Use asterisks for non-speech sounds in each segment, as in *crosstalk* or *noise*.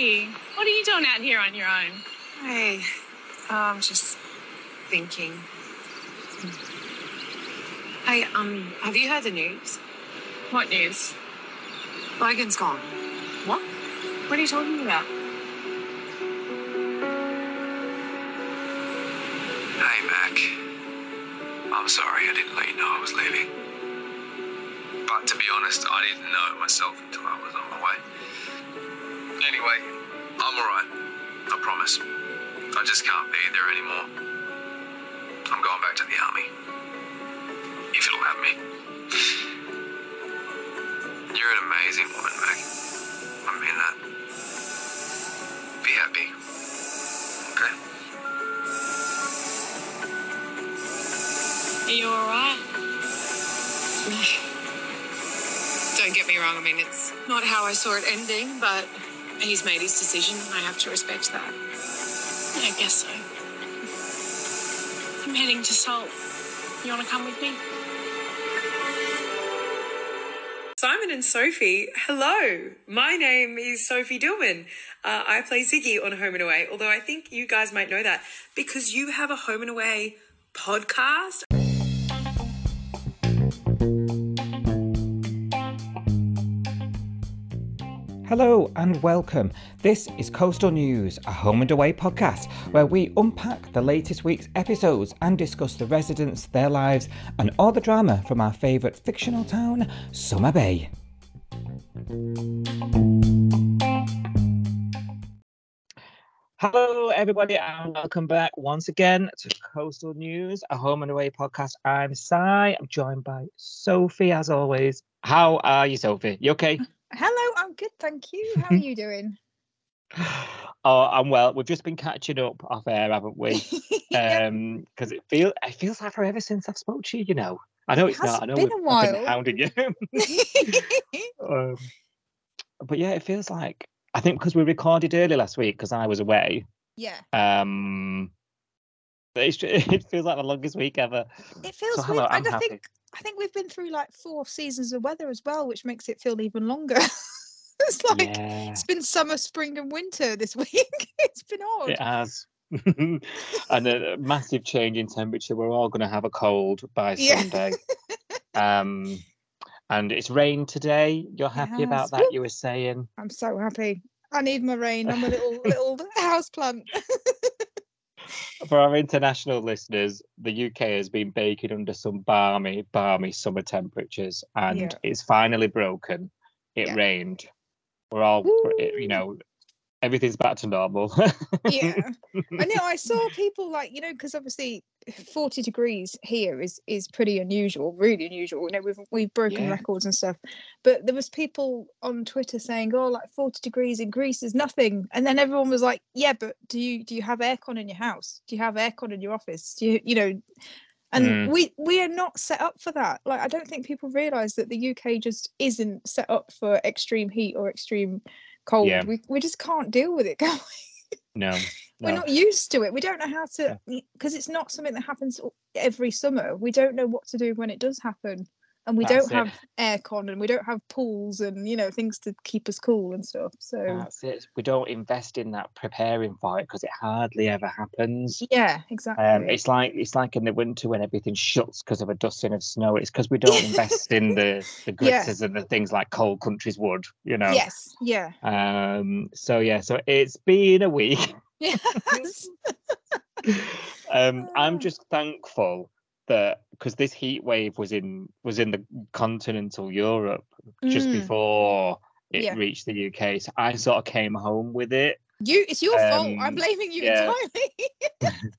Sophie, what are you doing out here on your own? Hey, I'm just thinking. Hey, um, have you heard the news? What news? Logan's gone. What? What are you talking about? Hey, Mac. I'm sorry I didn't let you know I was leaving. But to be honest, I didn't know it myself until I was on my way. Anyway, I'm alright. I promise. I just can't be there anymore. I'm going back to the army. If it'll have me. You're an amazing woman, Mac. I mean that. Be happy. Okay? Are you alright? *laughs* Don't get me wrong, I mean, it's not how I saw it ending, but he's made his decision. I have to respect that. I guess so. I'm heading to Salt. You want to come with me? Simon and Sophie, hello. My name is Sophie Dillman. Uh, I play Ziggy on Home and Away, although I think you guys might know that because you have a Home and Away podcast. Hello and welcome. This is Coastal News, a home and away podcast where we unpack the latest week's episodes and discuss the residents, their lives, and all the drama from our favourite fictional town, Summer Bay. Hello, everybody, and welcome back once again to Coastal News, a home and away podcast. I'm Si. I'm joined by Sophie, as always. How are you, Sophie? You okay? Hello, I'm good, thank you. How are you doing? *laughs* Oh, I'm well. We've just been catching up off air, haven't we? *laughs* Um, because it feels it feels like forever since I've spoke to you. You know, I know It it's not. I know been we've, a I've been while. hounding you. *laughs* um, but yeah, it feels like I think because we recorded early last week because I was away. yeah, Um, it's, it feels like the longest week ever. it feels So hello, weird. I'm and I happy. think I think we've been through like four seasons of weather as well, which makes it feel even longer. *laughs* it's like yeah, it's been summer, spring, and winter this *laughs* week. it's been odd. it has. *laughs* and a massive change in temperature. We're all going to have a cold by Yeah. Sunday. um, and it's rained today. You're happy about that? You were saying. I'm so happy. I need my rain. I'm a little little house plant. For our international listeners, the UK has been baking under some balmy, balmy summer temperatures, and Yeah. it's finally broken. It Yeah. rained. We're all, you know, everything's back to normal. yeah. *laughs* I know i saw people like you know because obviously 40 degrees here is is pretty unusual really unusual you know we've we've broken Yeah. records and stuff. But there was people on twitter saying oh like 40 degrees in greece is nothing. And then everyone was like yeah but do you do you have aircon in your house? Do you have aircon in your office? Do you you know? And Mm. we we are not set up for that. Like i don't think people realize that the uk just isn't set up for extreme heat or extreme cold Yeah. we, we just can't deal with it *laughs* can we? no, we're not used to it. We don't know how to because it's not something that happens every summer. We don't know what to do when it does happen, and we That's don't it. have aircon, and we don't have pools, and you know things to keep us cool and stuff. So That's it. We don't invest in that preparing for it because it hardly ever happens. yeah, exactly. Um, it's like it's like in the winter when everything shuts because of a dusting of snow. It's because we don't invest in the *laughs* the Yeah. glitters and the things like cold countries would, you know. yes, yeah, Um. So yeah. So it's been a week. *laughs* yes, *laughs* um. I'm just thankful that because this heat wave was in was in the continental Europe just Mm. before it Yeah. reached the UK. So I sort of came home with it. you. It's your fault. I'm Um, blaming you yeah. entirely. *laughs*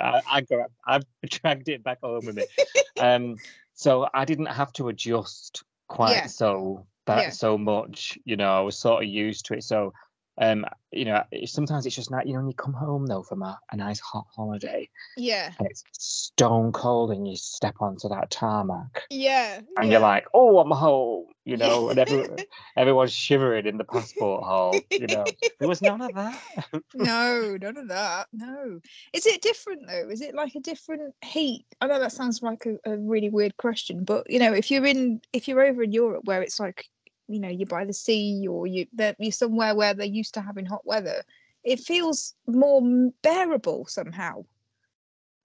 I, I gra- I dragged it back home with me. *laughs* Um, so I didn't have to adjust quite Yeah. so that so much. You know, I was sort of used to it. So, um, you know, sometimes it's just not. You know, when you come home though from a, a nice hot holiday yeah, and it's stone cold, and you step onto that tarmac, yeah, and yeah. you're like, "Oh, I'm home," you Yeah. know, *laughs* and every, everyone's shivering in the passport hall. You know, there was none of that. no, *laughs* none of that. No. Is it different though? Is it like a different heat? I know that sounds like a, a really weird question, but you know, if you're in if you're over in Europe where it's like you know you're by the sea or you that you're somewhere where they're used to having hot weather it feels more bearable somehow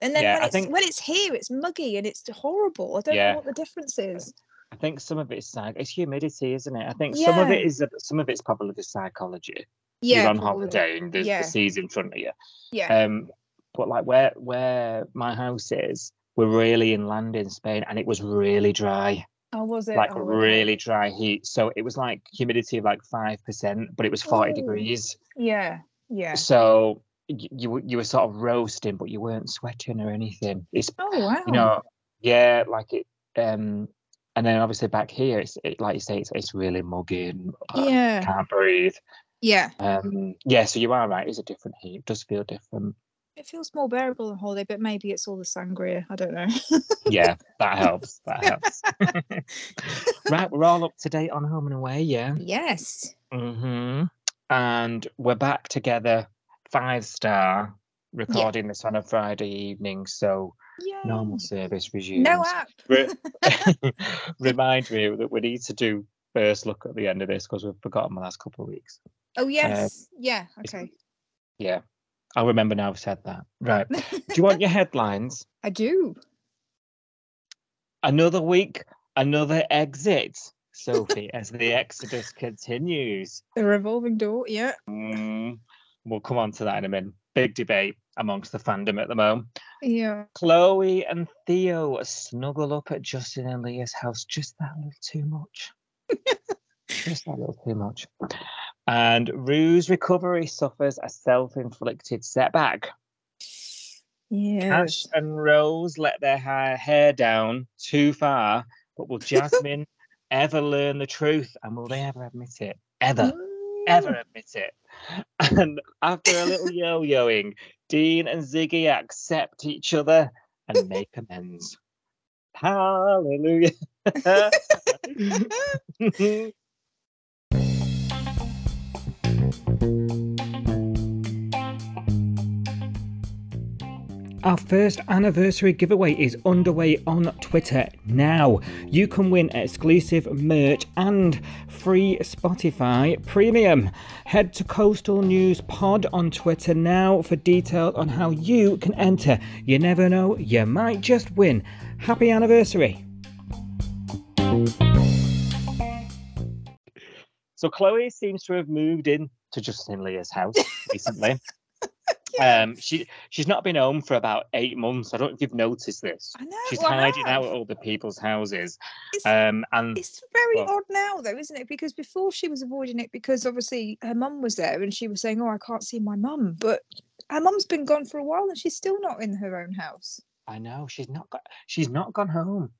and then Yeah, when I it's think- when it's here it's muggy and it's horrible i don't Yeah. know what the difference is I think some of it's. It's humidity, isn't it? I think some of it is some of it's probably the psychology. yeah You're on probably. holiday and there's Yeah. the seas in front of you. yeah Um, but like where where my house is, we're really inland in Spain, and it was really dry, oh was it like Oh, okay. really dry heat. So it was like humidity of like five percent, but it was forty Oh. degrees. yeah yeah So you were- you were sort of roasting, but you weren't sweating or anything. It's oh wow you know, yeah, like it. Um, and then obviously back here, it's it, like you say, it's, it's really muggy and uh, yeah can't breathe. yeah Um, yeah, so you are right. It's a different heat. It does feel different. It feels more bearable on holiday but maybe it's all the sangria i don't know Yeah, that helps. That *laughs* helps. *laughs* right, we're all up to date on home and away. Yeah. yes hmm And we're back together, five star, recording this on a Friday evening. So yeah normal service resumes. no app *laughs* Re- remind me that we need to do first look at the end of this because we've forgotten the last couple of weeks. oh yes yeah okay Yeah, I'll remember now I've said that. Right. Do you want your *laughs* headlines? i do Another week, another exit, Sophie, as the exodus continues. the revolving door yeah Mm, we'll come on to that in a minute. Big debate amongst the fandom at the moment. yeah Chloe and Theo snuggle up at Justin and Leah's house just that little too much. *laughs* just that little too much. And Rue's recovery suffers a self inflicted setback. yeah Ash and Rose let their hair, hair down too far, but will *laughs* Jasmine ever learn the truth? And will they ever admit it? Ever, ever mm. admit it? And after a little yo yoing, Dean and Ziggy accept each other and make amends. *laughs* Hallelujah. *laughs* Our first anniversary giveaway is underway on Twitter now. You can win exclusive merch and free Spotify Premium. Head to Coastal News Pod on Twitter now for details on how you can enter. You never know, you might just win. Happy anniversary! So Chloe seems to have moved in to Justin Leah's house *laughs* recently. Um, she she's not been home for about eight months. I don't know if you've noticed this. I know. She's I hiding out at other people's houses. It's, Um, and it's very well- odd now, though, isn't it? Because before she was avoiding it because obviously her mum was there and she was saying, "Oh, I can't see my mum," but her mum's been gone for a while and she's still not in her own house. I know she's not got she's not gone home.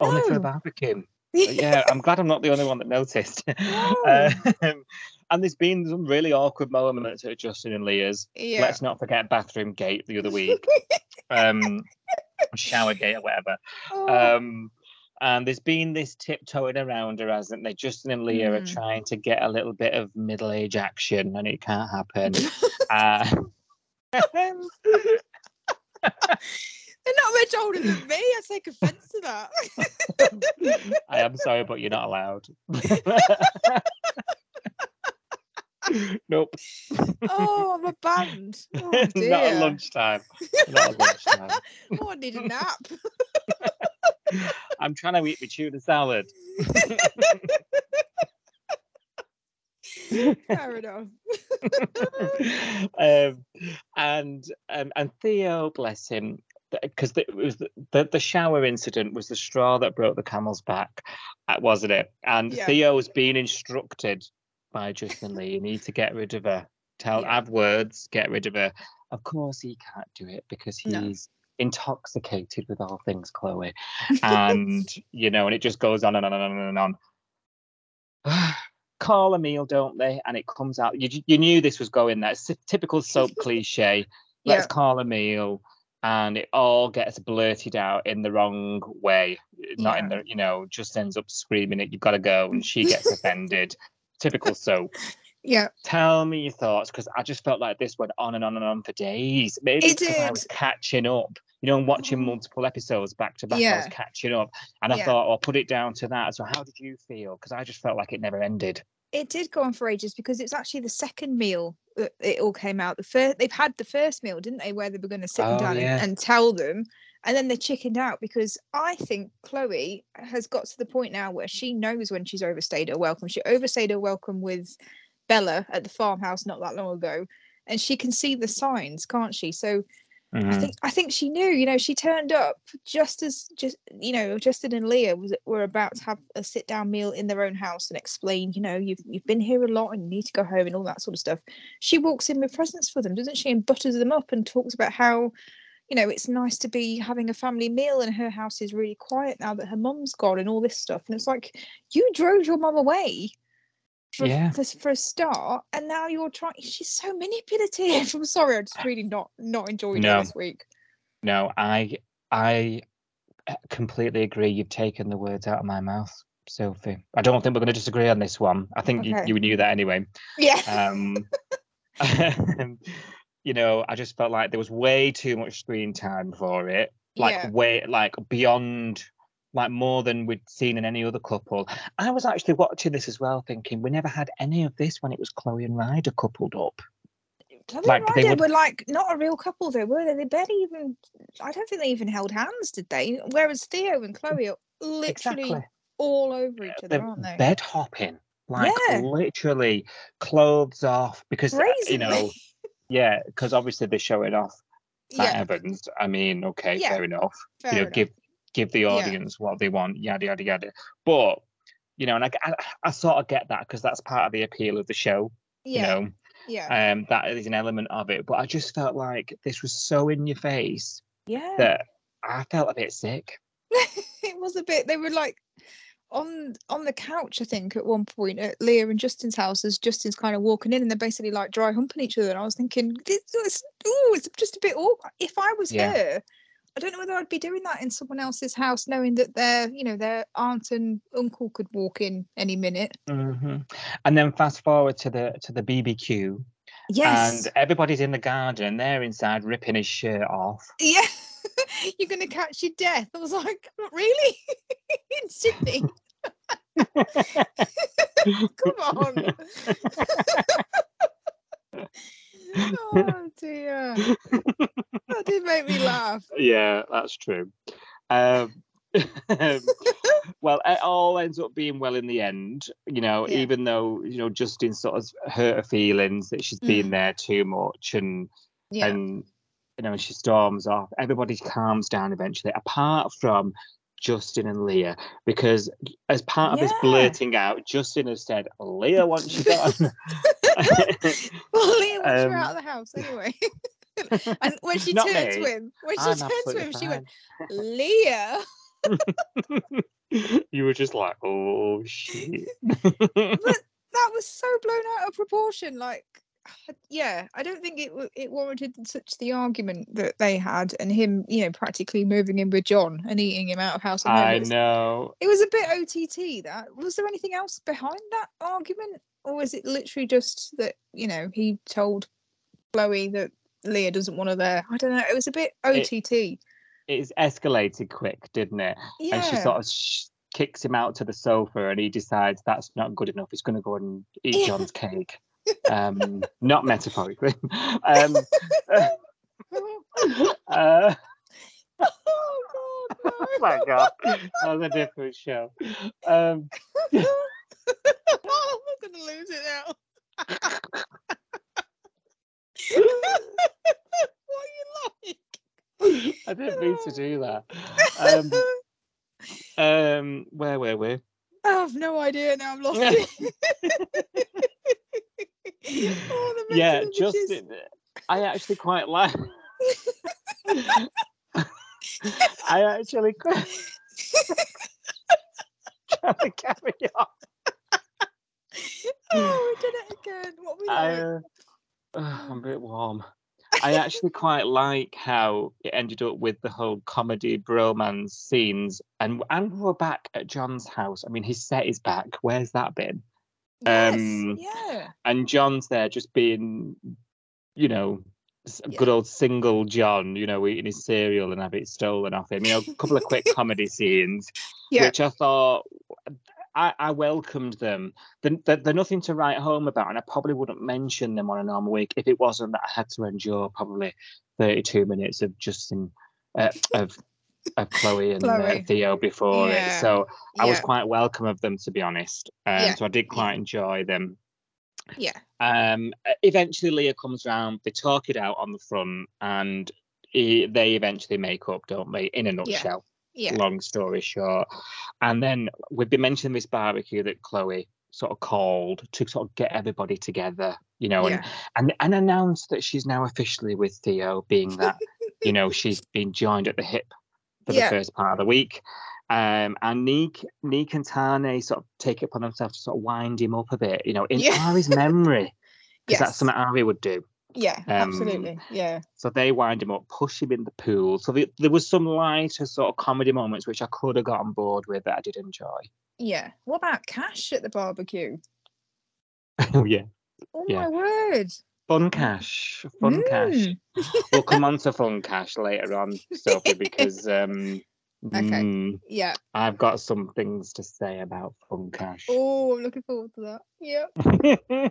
Only for a No. barbecue. Yeah, *laughs* I'm glad I'm not the only one that noticed. No. *laughs* um, and there's been some really awkward moments at Justin and Leah's. yeah. Let's not forget bathroom gate the other week. *laughs* um, shower gate or whatever. Oh, Um, and there's been this tiptoeing around her, hasn't there? Justin and Leah are Mm. trying to get a little bit of middle age action, and it can't happen. uh, They're not much older than me. I take offence to that. *laughs* I am sorry, but you're not allowed. *laughs* nope, oh, I'm a band. Oh, *laughs* not at lunchtime. Not at lunchtime. oh, I need a nap. I'm trying to eat my tuna salad. Fair enough. um, and um, and Theo, bless him, because it was the, the the shower incident was the straw that broke the camel's back, uh, wasn't it? And Yeah. Theo's been instructed by Justin Leah, you need to get rid of her. Tell, Yeah. add words, get rid of her. Of course, he can't do it because he's. No. intoxicated with all things Chloe and *laughs* you know and it just goes on and on and on and on *sighs* call a meal, don't they? And it comes out. You you knew this was going there. It's a typical soap *laughs* cliche. Let's Yeah. call a meal, and it all gets blurted out in the wrong way. Not in the you know just ends up screaming it. You've got to go, and she gets *laughs* offended. Typical soap. Yeah. Tell me your thoughts because I just felt like this went on and on and on for days. Maybe It because I was did. catching up You know, and watching Oh. multiple episodes back to back, Yeah. I was catching up, and I Yeah. thought, I'll put it down to that. So, how did you feel? Because I just felt like it never ended. It did go on for ages because it's actually the second meal that it all came out. The first they've had the first meal, didn't they, where they were going to sit Oh, down and- yeah. and, tell them, and then they chickened out because I think Chloe has got to the point now where she knows when she's overstayed her welcome. She overstayed her welcome with Bella at the farmhouse not that long ago, and she can see the signs, can't she? So I Mhm. think I think she knew. You know, she turned up just as just you know Justin and Leah was were about to have a sit down meal in their own house and explain. You know, you've you've been here a lot and you need to go home and all that sort of stuff. She walks in with presents for them, doesn't she? And butters them up and talks about how. You know, it's nice to be having a family meal, and her house is really quiet now that her mum's gone, and all this stuff. And it's like you drove your mum away for, Yeah. for, for a start, and now you're trying. She's so manipulative. *laughs* I'm sorry, I just really not not enjoyed No. this week. No, I I uh, completely agree. You've taken the words out of my mouth, Sophie. I don't think we're going to disagree on this one. I think you, you knew that anyway. Yeah. Um, *laughs* *laughs* you know, I just felt like there was way too much screen time for it. Like yeah. way, like beyond, like more than we'd seen in any other couple. I was actually watching this as well, thinking we never had any of this when it was Chloe and Ryder coupled up. Chloe like, and Ryder would- were like not a real couple though, were they? They barely even I don't think they even held hands, did they? Whereas Theo and Chloe are literally Exactly. all over each other, They're aren't they? bed hopping, like Yeah. literally clothes off because uh, you know, yeah, because obviously they're showing off Matt yeah, Evans. I mean, okay, Yeah, fair enough. fair you know, enough. give give the Yeah. audience what they want, yada yada yada. But you know, and I, I, I sort of get that because that's part of the appeal of the show. yeah, You know, yeah, um, that is an element of it. But I just felt like this was so in your face yeah. that I felt a bit sick. *laughs* it was a bit. They were like on on the couch, I think, at one point at Leah and Justin's house, as Justin's kind of walking in, and they're basically like dry humping each other. And I was thinking, this, this, ooh, it's just a bit awkward. If I was Yeah. her, I don't know whether I'd be doing that in someone else's house, knowing that their, you know, their aunt and uncle could walk in any minute. hmm And then fast forward to the to the BBQ, Yes. and everybody's in the garden, and they're inside ripping his shirt off. yeah. *laughs* You're gonna catch your death. I was like, really? *laughs* in Sydney? *laughs* Come on. Oh dear. That did make me laugh. yeah, that's true. *laughs* Um, well, it all ends up being well in the end, you know, Yeah. even though, you know, Justin sort of hurt her feelings that she's been Mm. there too much and, Yeah. and, you know, she storms off. Everybody calms down eventually, apart from Justin and Leah, because as part of this Yeah. blurting out, Justin has said, Leah wants you gone. *laughs* well, Leah wants her Um, out of the house anyway. *laughs* and when she turned me. to him, when she I'm turned to him, she went. *laughs* Leah. you were just like, oh shit. but That was so blown out of proportion. Like, yeah, I don't think it it warranted such the argument that they had, and him, you know, practically moving in with John and eating him out of house and. I know. It was a bit OTT. That was there anything else behind that argument, or was it literally just that you know he told Chloe that Leah doesn't want her there? I don't know. It was a bit OTT. It, It's escalated quick, didn't it? yeah. And she sort of sh- kicks him out to the sofa, and he decides that's not good enough. He's going to go and eat Yeah. John's cake. Um, not metaphorically. Um, uh, oh God! No. oh *laughs* my god, that was a different show. Um, *laughs* oh, I'm gonna lose it now. *laughs* what are you like? I didn't mean to do that. Um, um, where were we? I have no idea now. I've lost it. Oh, yeah. Justin. I actually quite like. *laughs* I actually quite. *laughs* Carry on. oh, we did it again. What we I, like? uh, I'm a bit warm. I *laughs* actually quite like how it ended up with the whole comedy bromance scenes, and and we're back at John's house. I mean, his set is back. Where's that been? Yes, um, yeah. And John's there, just being, you know, Yeah. good old single John, you know, eating his cereal and have it stolen off him. You know, a couple of quick comedy *laughs* scenes, Yeah. which I thought I, I welcomed them. They're, they're, they're nothing to write home about, and I probably wouldn't mention them on a normal week if it wasn't that I had to endure probably 32 minutes of Justin, uh, of of Chloe and uh, Theo before Yeah. it. So I was quite welcome of them, to be honest. Um, Yeah. So I did quite enjoy them. Yeah. Um, eventually, Leah comes round. They talk it out on the front, and he, they eventually make up, don't they? In a nutshell, Yeah. long story short. And then we've been mentioning this barbecue that Chloe sort of called to sort of get everybody together, you know, and, Yeah. and and announce that she's now officially with Theo, being that *laughs* you know she's been joined at the hip for Yeah. the first part of the week. Um, and Nik, Nik and Tane sort of take it upon themselves to sort of wind him up a bit, you know, in Yeah. Ari's memory, because that's something Ari would do. Yeah. um, absolutely. Yeah. So they wind him up, push him in the pool. So the, there was some lighter sort of comedy moments which I could have got on board with that I did enjoy. Yeah. What about Cash at the barbecue? *laughs* oh yeah, Oh Yeah. my word. Fun cash, fun cash. Mm. We'll *laughs* come on to fun cash later on, Sophie, because um, Okay. mm, Yeah. I've got some things to say about fun cash. Oh, I'm looking forward to that. Yeah.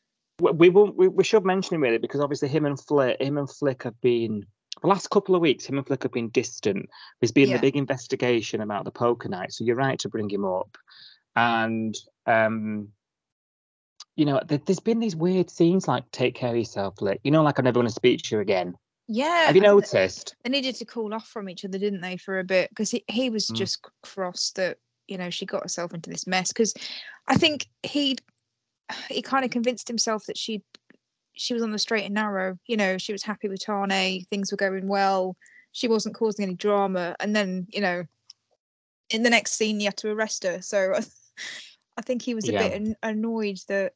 *laughs* we we won't. We, we should mention him really because obviously him and Flick, him and Flick have been the last couple of weeks. Him and Flick have been distant. There's been Yeah. the big investigation about the poker night, so you're right to bring him up. And um, you know, there, there's been these weird scenes like "Take care of yourself, Flick." You know, like I never want to speak to you again. Yeah. Have you I think that- noticed? They needed to cool off from each other, didn't they, for a bit? Because he, he was Mm. just cross that, you know, she got herself into this mess. Because I think he'd he kind of convinced himself that she she was on the straight and narrow. You know, she was happy with Tane, things were going well, she wasn't causing any drama, and then you know, in the next scene, you had to arrest her. So *laughs* I think he was a bit an- annoyed that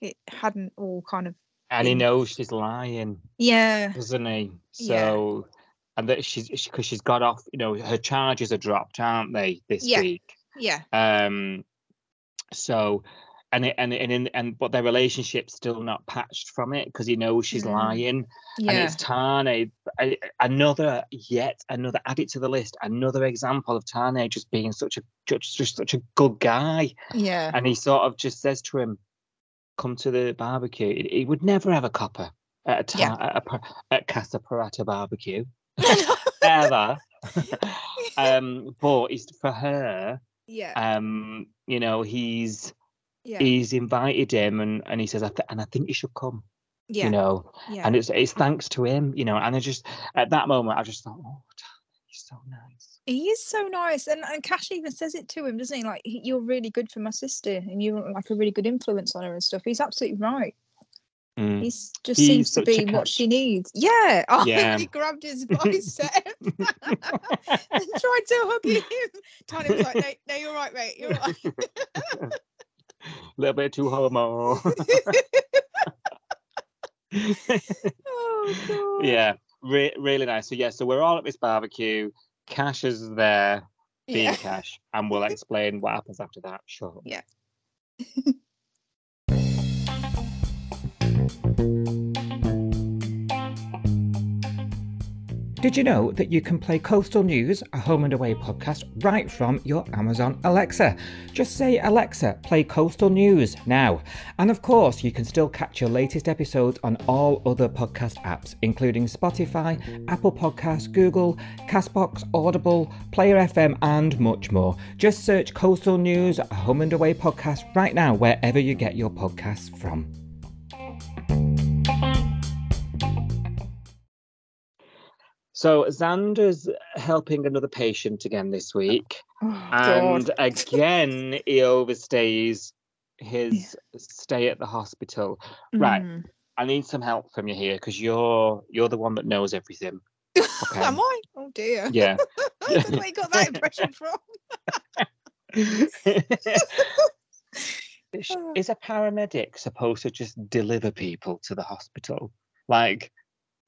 it hadn't all kind of And he knows she's lying, yeah doesn't he? Yeah. So, and that she's because she's got off. You know, her charges are dropped, aren't they, this Yeah. week? yeah Um, so, and it, and and and but their relationship's still not patched from it because he knows she's Mm. lying, and it's Tane. Another yet another add it to the list. Another example of Tane just being such a just, just such a good guy, yeah and he sort of just says to him, "Come to the barbecue." He, he would never have a copper at a ta- Yeah. at, a, at Casa Parata barbecue *laughs* *laughs* ever. *laughs* um, but it's for her yeah um you know he's yeah he's invited him and and he says I th- and I think you should come yeah you know yeah and it's it's thanks to him you know and I just at that moment I just thought oh he's so nice He is so nice, and and Cash even says it to him, doesn't he? Like, "You're really good for my sister, and you're like a really good influence on her and stuff." He's absolutely right. Mm. He's just He's seems to be what she needs. Yeah. *laughs* Oh, Yeah. he grabbed his *laughs* bicep and *laughs* tried to hug him. Tane was like, "No, no, you're right, mate. You're right." A *laughs* little bit too homo *laughs* oh yeah re- really nice. So yeah so we're all at this barbecue. Cash is there being Yeah. Cash and we'll explain what happens after that sure Yeah. *laughs* Did you know that you can play Coastal News, a home and away podcast, right from your Amazon Alexa? Just say, Alexa, play Coastal News now. And of course, you can still catch your latest episodes on all other podcast apps, including Spotify, Apple Podcasts, Google, Castbox, Audible, Player FM, and much more. Just search Coastal News, a home and away podcast right now, wherever you get your podcasts from. So Xander's helping another patient again this week, Oh, and God. again he overstays his stay at the hospital. Right, Mm. I need some help from you here because you're you're the one that knows everything. *laughs* Okay. Am I? Oh dear. Yeah. *laughs* Where you got that impression from. *laughs* Is a paramedic supposed to just deliver people to the hospital? Like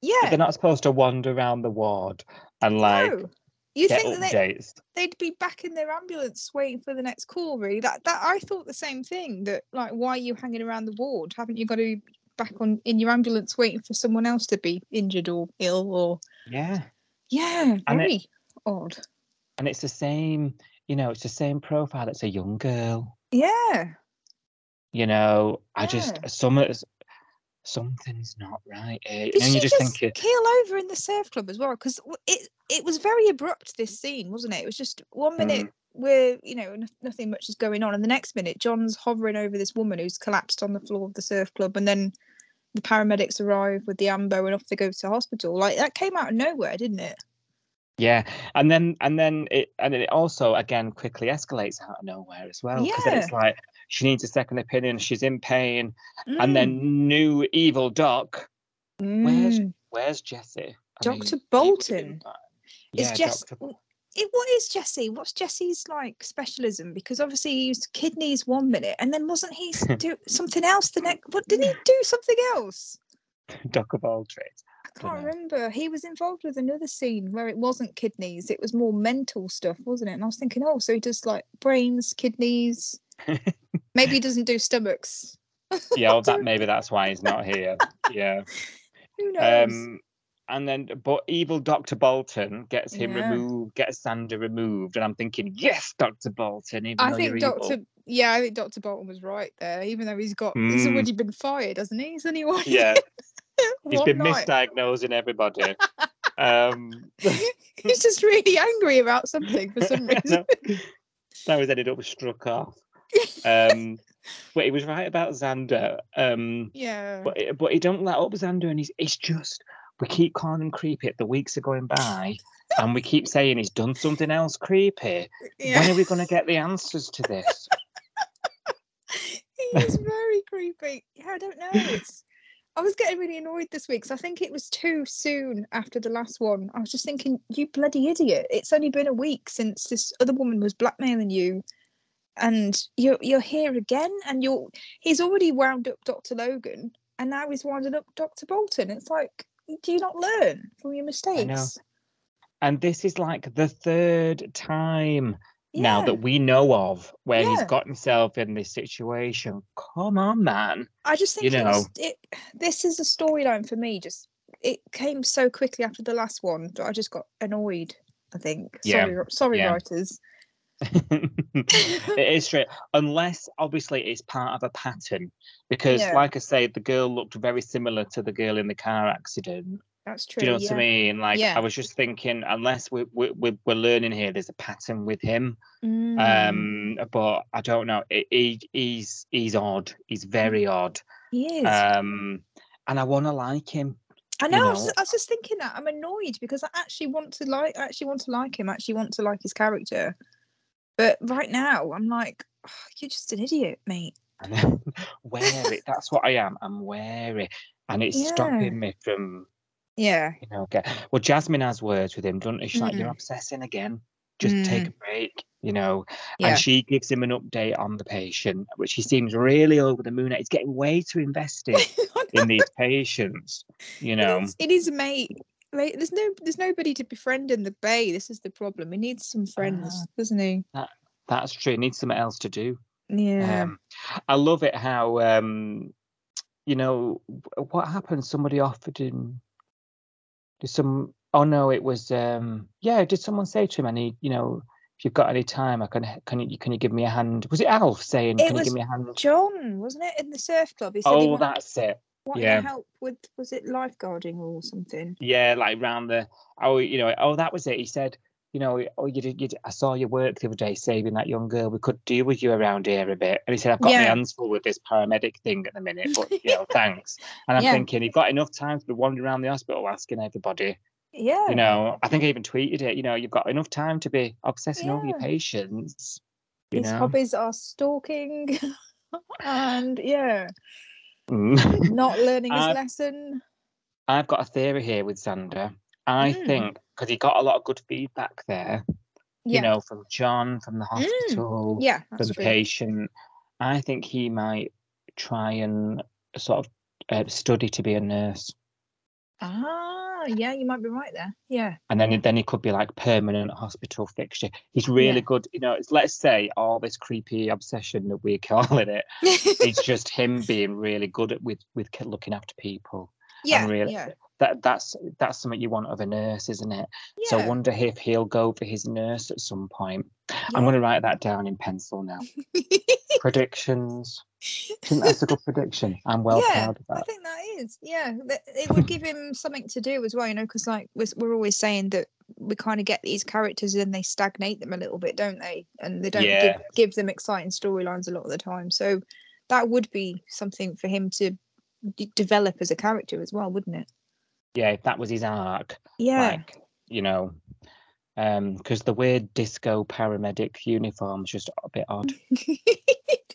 Yeah. they're not supposed to wander around the ward and like no. You get think that they, updates. they'd be back in their ambulance waiting for the next call really that that i thought the same thing that like why are you hanging around the ward haven't you got to be back on in your ambulance waiting for someone else to be injured or ill or Yeah. yeah, And it- very odd. And it's the same, you know, it's the same profile. It's a young girl. Yeah, You know, I just Yeah. some something's not right. eh, did and you just, just keel over in the surf club as well? Because it it was very abrupt this scene, wasn't it? It was just one minute Mm. where you know n- nothing much is going on, and the next minute John's hovering over this woman who's collapsed on the floor of the surf club, and then the paramedics arrive with the ambo and off they go to hospital. Like that came out of nowhere, didn't it? yeah, and then and then it and it also again quickly escalates out of nowhere as well because then it's like she needs a second opinion. She's in pain, and then new evil doc. where's- Mm. Where's Jesse? Dr. mean, Bolton. been. Is Yeah, Jess? Dr. It, what is Jesse? What's Jesse's like specialism? Because obviously he used kidneys one minute, and then wasn't he *laughs* do something else the next? What didn't he do? Something else? *laughs* Doc of all trades. I can't remember. He was involved with another scene where it wasn't kidneys; it was more mental stuff, wasn't it? And I was thinking, oh, so he does like brains, kidneys. Maybe he doesn't do stomachs. *laughs* Yeah, well, that maybe that's why he's not here. Yeah. *laughs* Who knows? Um, and then, but evil Doctor Bolton gets him Yeah. removed, gets Xander removed, and I'm thinking, yes, Doctor Bolton. Even I think evil. Doctor. Yeah, I think Doctor Bolton was right there. Even though he's got, he's Mm. already been fired, hasn't he? *laughs* He's only one. Yeah, he's been night. misdiagnosing everybody. um, he's just really angry about something for some reason. no, now he's ended up struck off. Um, *laughs* but he was right about Xander. Um, yeah. but but he don't let up Xander, and he's it's just we keep calling him creepy. The weeks are going by, and we keep saying he's done something else creepy. Yeah. When are we going to get the answers to this? he is very creepy. Yeah, I don't know. *laughs* It's I was getting really annoyed this week because I think it was too soon after the last one. I was just thinking, you bloody idiot! It's only been a week since this other woman was blackmailing you, and you're you're here again, and you're he's already wound up Doctor Logan, and now he's winding up Doctor Bolton. It's like, do you not learn from your mistakes? And this is like the third time now that we know of where he's got himself in this situation. Come on, man. I just think it's, know. it. This is a storyline for me. Just it came so quickly after the last one that I just got annoyed. I think. Yeah, Sorry, sorry, yeah. writers. *laughs* it is straight, unless obviously it's part of a pattern. Because, Yeah. like I say, the girl looked very similar to the girl in the car accident. That's true. Do you know yeah. what I mean? Like, Yeah. I was just thinking, unless we, we, we, we're learning here, there's a pattern with him. Mm, Um, but I don't know. He, he he's he's odd. He's very odd. he is. Um, and I want to like him. I you know. I, was, know. I was just thinking that I'm annoyed because I actually want to like. I actually want to like him. I actually want to like his character. But right now, I'm like, "Oh, you're just an idiot, mate. And *laughs* wary. That's what I am. I'm wary, and it's Yeah. stopping me from Yeah. you know get. Well, Jasmine has words with him, doesn't she? She's like, "You're Mm. obsessing again. Just take a break." You know, Yeah. and she gives him an update on the patient, which he seems really over the moon. at. He's getting way too invested *laughs* in these patients. You know, is- it is mate. Like, there's no, there's nobody to befriend in the bay. This is the problem. He needs some friends, Ah. doesn't he? that's true. He needs something else to do. Yeah. Um, I love it how um, you know what happened. Somebody offered him. Did some? Oh no, it was um, yeah. Did someone say to him? And he, you know, if you've got any time, I can. Can you can you give me a hand? Was it Alf saying? It can you was give me a hand? John, wasn't it, in the surf club? He said he Oh, wanted, that's it. Wanted yeah. help with, was it lifeguarding or something? Yeah, like round the. Oh, you know. Oh, that was it. He said. You know, oh, you did. You did, I saw your work the other day saving that young girl. We could deal with you around here a bit. And he said, I've got my hands full with this paramedic thing at the minute, but you know, *laughs* thanks. And I'm Yeah. thinking, you've got enough time to be wandering around the hospital asking everybody. Yeah. You know, I think I even tweeted it. You know, you've got enough time to be obsessing over your patients. You His know, hobbies are stalking *laughs* and yeah, Mm. not learning his Uh, lesson. I've got a theory here with Xander. I Mm. think because he got a lot of good feedback there. Yeah. You know, from John, from the Mm. hospital. yeah, for the true. patient. I think he might try and sort of uh, study to be a nurse. Ah, yeah, you might be right there. Yeah. and then then he could be like permanent hospital fixture. He's really Yeah. good. You know, it's, let's say all this creepy obsession that we're *laughs* calling it. *laughs* It's just him being really good at with with looking after people. yeah. really- yeah. That that's that's something you want of a nurse, isn't it? Yeah. So I wonder if he'll go for his nurse at some point. I'm going to write that down in pencil now. *laughs* Predictions. I think that's a good prediction. I'm well Yeah, proud of that. I think that is, yeah. It would give him something to do as well, you know, because like we're, we're always saying that we kind of get these characters and they stagnate them a little bit, don't they? And they don't Yeah. give, give them exciting storylines a lot of the time. So that would be something for him to d- develop as a character as well, wouldn't it? Yeah, if that was his arc, Yeah. like you know, Um, because the weird disco paramedic uniform is just a bit odd. *laughs*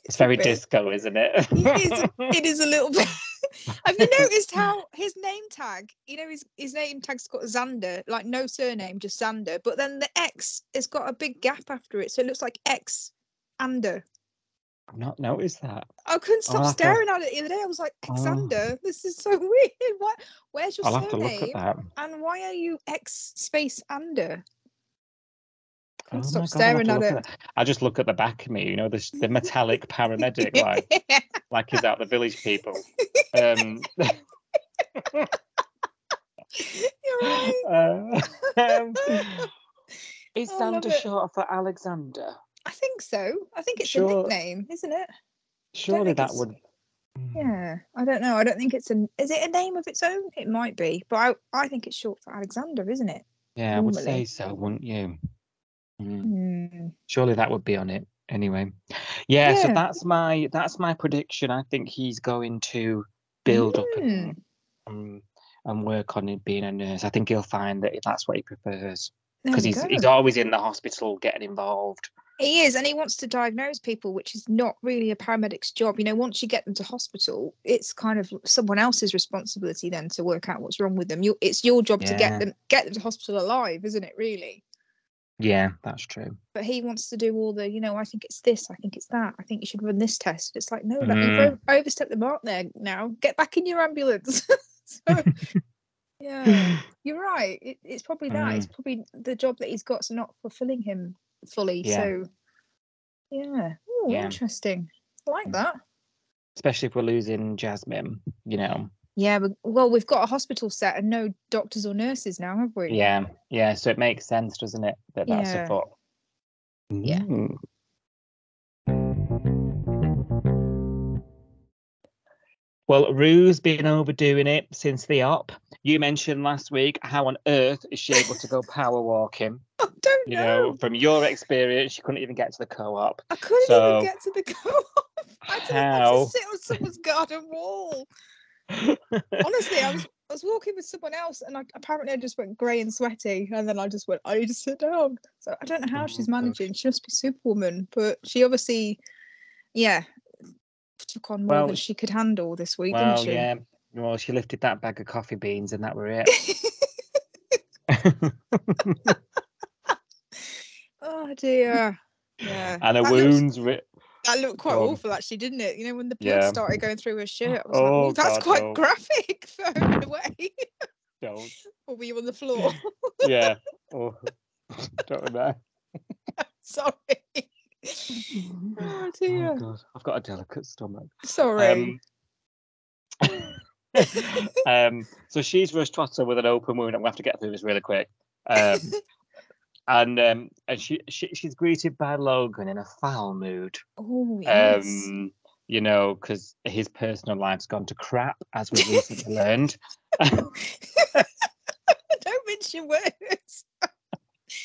It's very bit. disco, isn't it? It is, it is a *laughs* little bit. *laughs* Have you noticed how his name tag, you know, his, his name tag's got Xander, like no surname, just Xander, but then the X has got a big gap after it. So it looks like X Ander. I've not noticed that. I couldn't I'll stop to- staring at it the other day. I was like, Oh. Xander, this is so weird. What, where's your I'll to surname? And why are you X space Ander? I Oh stop God, I'll have staring at it. I just look at the back of me, you know, the, the metallic paramedic, like *laughs* like he's out the village people. Um, You're right. *laughs* uh, *laughs* um, is I Xander it. short for Alexander? I think so. I think it's Sure. a nickname, isn't it? Surely that would. Yeah, I don't know. I don't think it's an. Is it a name of its own? It might be, but I, I think it's short for Alexander, isn't it? Yeah, I would say so, wouldn't you? Mm. Hmm. Surely that would be on it anyway. Yeah, so that's my that's my prediction. I think he's going to build up and, um, and work on it being a nurse. I think he'll find that that's what he prefers because he's go. he's always in the hospital getting involved. He is, and he wants to diagnose people, which is not really a paramedic's job. You know, once you get them to hospital, it's kind of someone else's responsibility then to work out what's wrong with them. You, it's your job to get them get them to hospital alive, isn't it? Really. Yeah, that's true. But he wants to do all the, you know, I think it's this, I think it's that, I think you should run this test. It's like, no, that, you've Mm. overstepped the mark there. Now get back in your ambulance. *laughs* so, *laughs* yeah, *laughs* you're right. It, it's probably that. It's probably the job that he's got got's not fulfilling him fully. Yeah. So, yeah. Oh, Yeah. interesting. I like that. Especially if we're losing Jasmine, you know. Yeah, well, we've got a hospital set and no doctors or nurses now, have we? Yeah, yeah. So it makes sense, doesn't it? That that's Yeah. a thought. Yeah. Mm. Well, Rue's been overdoing it since the op. You mentioned last week how on earth is she able to go *laughs* power walking? I don't You know. know, from your experience, she couldn't even get to the co-op. I couldn't So, even get to the co-op. *laughs* I didn't have to sit on someone's garden wall. Honestly, I was *laughs* I was walking with someone else, and I apparently I just went grey and sweaty, and then I just went, I need to sit down. So I don't know how Oh, she's gosh. managing. She must be Superwoman, but she obviously, yeah, took on more Well, than she could handle this week, well, didn't she? yeah. Well, she lifted that bag of coffee beans, and that were it. *laughs* *laughs* oh dear. Yeah. and her that wounds. That looked quite Go awful, actually, didn't it? You know, when the blood Yeah. started going through her shirt, I was like, Oh, "Oh, that's God, quite no. graphic." Throwing it away. Don't. *laughs* or were you on the floor? Yeah. *laughs* Oh, *laughs* don't remember. Sorry. oh Oh dear. god, I've got a delicate stomach. Sorry. Um, um, so she's rushed to hospital with an open wound. I'm gonna have to get through this really quick. Um, and um, and she, she she's greeted by Logan in a foul mood. oh yes. Um, you know, because his personal life's gone to crap, as we recently learned. *laughs* Don't mention words.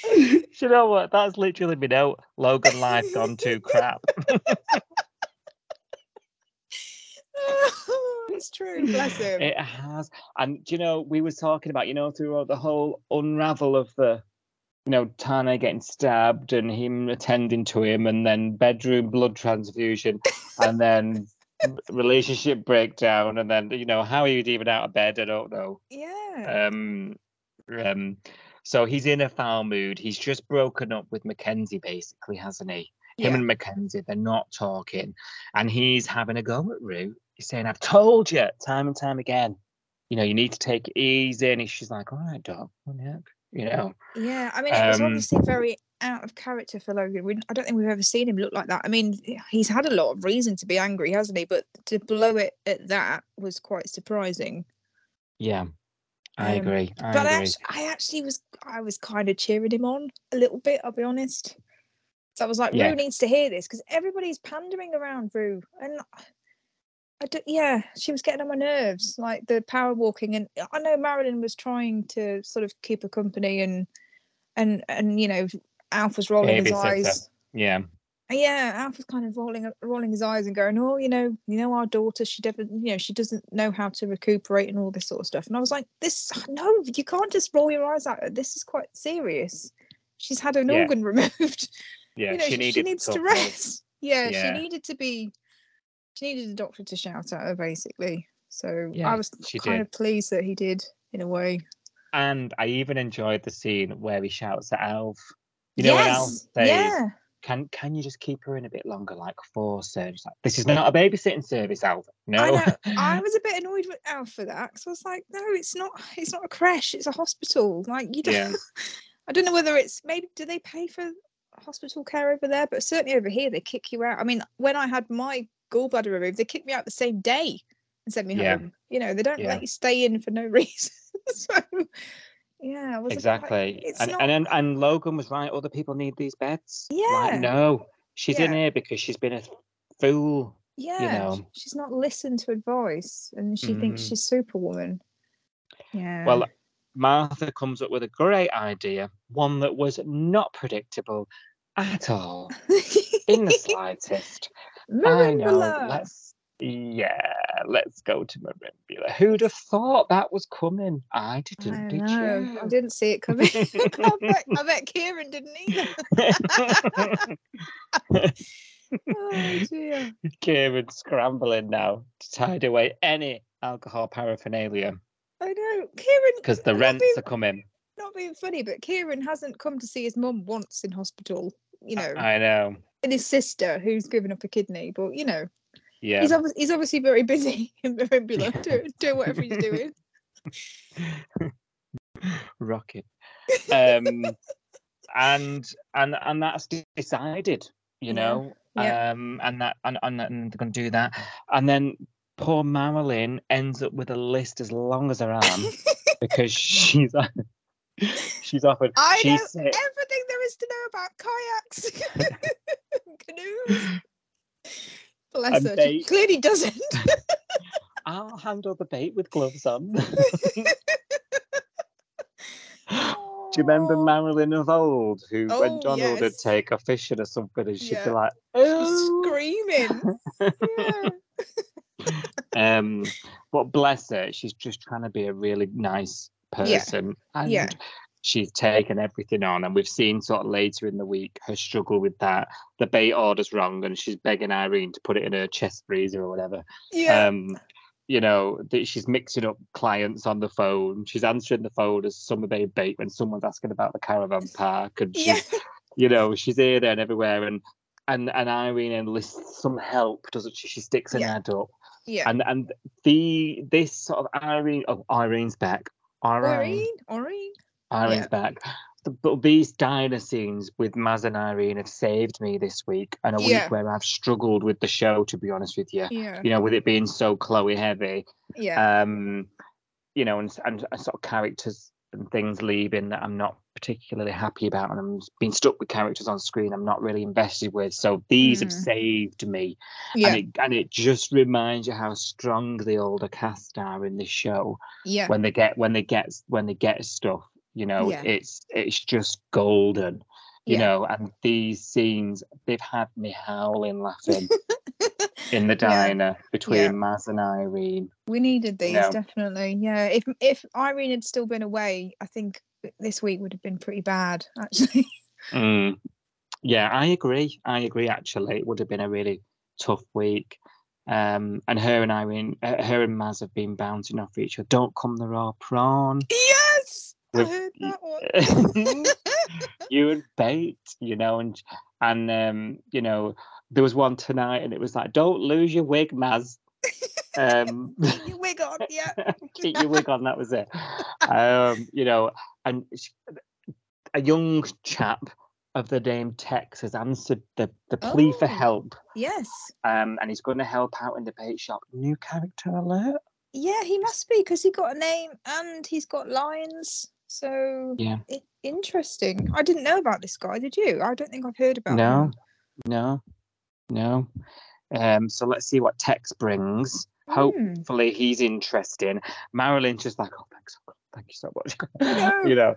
*laughs* you know what? That's literally been out. Logan life gone to crap. *laughs* it's true. Bless him. It has, and you know, we were talking about, you know, throughout the whole unravel of the, you know, Tane getting stabbed and him attending to him, and then bedroom blood transfusion, and then *laughs* relationship breakdown, and then you know how he was even out of bed. I don't know. yeah. Um, um, so he's in a foul mood. He's just broken up with Mackenzie, basically, hasn't he? Him yeah. and Mackenzie, they're not talking, and he's having a go at Rue. He's saying, "I've told you time and time again, you know, you need to take it easy. And she's like, all right, dog, on the heck, you know. Yeah, I mean, it was Um, obviously very out of character for Logan. We, I don't think we've ever seen him look like that. I mean, he's had a lot of reason to be angry, hasn't he? But to blow it at that was quite surprising. Yeah, I Um, agree. I but I actually, I actually was, I was kind of cheering him on a little bit. I'll be honest. So I was like, Yeah. Rue needs to hear this because everybody's pandering around Rue, and I don't, yeah, she was getting on my nerves, like the power walking. And I know Marilyn was trying to sort of keep her company, and and and you know, Alf was rolling his Babysitter. eyes. yeah, yeah, Alf was kind of rolling rolling his eyes and going, "Oh, you know, you know, our daughter, she definitely, you know, she doesn't know how to recuperate and all this sort of stuff." And I was like, "This, *sighs* no, you can't just roll your eyes at her. This is quite serious. She's had an Yeah. organ *laughs* removed. yeah. you know, she she, needed she needs to rest. Yeah, *laughs* Yeah. she needed to be. She needed a doctor to shout at her, basically. So Yeah, I was kind did. of pleased that he did, in a way. And I even enjoyed the scene where he shouts at Alf. You know, when Alf yes, says, yeah, "Can can you just keep her in a bit longer, like for service? Like, this is not a babysitting service, Alf. No, I. *laughs* I was a bit annoyed with Alf for that because I was like, no, it's not. It's not a crash. It's a hospital. Like you don't. Yeah. *laughs* I don't know whether it's maybe do they pay for hospital care over there, but certainly over here they kick you out. I mean, when I had my gallbladder removed, they kicked me out the same day and sent me Yeah. home. You know, they don't Yeah. let you stay in for no *laughs* reason. so yeah, I was a bit like, exactly. it's And, not- and and and Logan was right. Other people need these beds. Yeah. Like, no, she's in here because she's been a fool. yeah, sh- know. she's not listened to advice, and she thinks Mhm. she's Superwoman. Yeah. Well, Martha comes up with a great idea, one that was not predictable at all, *laughs* in the slightest. I. Merimbula. Let's yeah, let's go to Merimbula. Who'd have thought that was coming? I I didn't. Did know. I didn't see it coming. *laughs* I, bet, I bet Kieran didn't either. *laughs* Oh dear. Kieran scrambling now to hide away any alcohol paraphernalia I know. Kieran because the rents being, are coming. not being funny, but Kieran hasn't come to see his mum once in hospital. You know, I know. And his sister who's given up a kidney. But you know, Yeah. he's obviously he's obviously very busy *laughs* in Merimbula, doing, doing whatever he's doing. *laughs* *laughs* rocket um and and and that's decided you know yeah. um and that and, and, and they're gonna do that and then poor marilyn ends up with a list as long as her arm because she's she's offered I she know said everything there is to know about kayaks, canoes. Bless her. She clearly doesn't. *laughs* i'll handle the bait with gloves on *laughs* Do you remember Marilyn of old, who when Oh, Donald would take her fishing or something, and she'd be Yeah. like, She's "Oh, screaming. *laughs* yeah. um but bless her she's just trying to be a really nice Yeah. person and Yeah. She's taken everything on and we've seen sort of later in the week her struggle with that the bait order's wrong and she's begging irene to put it in her chest freezer or whatever Yeah. um you know that she's mixing up clients on the phone she's answering the phone as summer babe bait when someone's asking about the caravan park and she's yeah. *laughs* you know she's here there and everywhere and and and irene enlists some help doesn't she she sticks her Yeah. head up Yeah. and and the this sort of Irene oh Irene's back Irene Irene. Maureen. Irene's yeah. back but these diner scenes with Maz and Irene have saved me this week and a Yeah. week where I've struggled with the show to be honest with you Yeah. you know with it being so Chloe heavy Yeah. um you know and, and, and sort of characters and things leaving that I'm not particularly happy about and I'm being stuck with characters on screen I'm not really invested with so these have Mm. saved me yeah. and it and it just reminds you how strong the older cast are in this show yeah. when they get when they get when they get stuff you know Yeah. it's it's just golden you Yeah. know and these scenes they've had me howling laughing *laughs* in the Yeah. diner between Yeah. Maz and Irene We needed these No. definitely. Yeah. If if Irene had still been away, I think this week would have been pretty bad *laughs* actually. Mm. yeah I agree I agree actually it would have been a really tough week um and her and Irene uh, her and Maz have been bouncing off each other don't come the raw prawn I With- heard that one. *laughs* *laughs* you and bait, you know, and and um, you know, there was one tonight, and it was like, "Don't lose your wig, Maz." Um, *laughs* Keep your wig on, yeah. keep your wig on. That was it. Um, you know, and a young chap of the name Tex has answered the, the plea for Oh. help, Yes. um, and he's going to help out in the bait shop. New character alert. Yeah, he must be because he got a name and he's got lines. So Yeah. i- interesting. I didn't know about this guy. Did you? I don't think I've heard about No, him. no, no. Um, so let's see what Tex brings. Hmm. Hopefully he's interesting. Marilyn's just like, oh, thanks, thank you so much. *laughs* know. you know,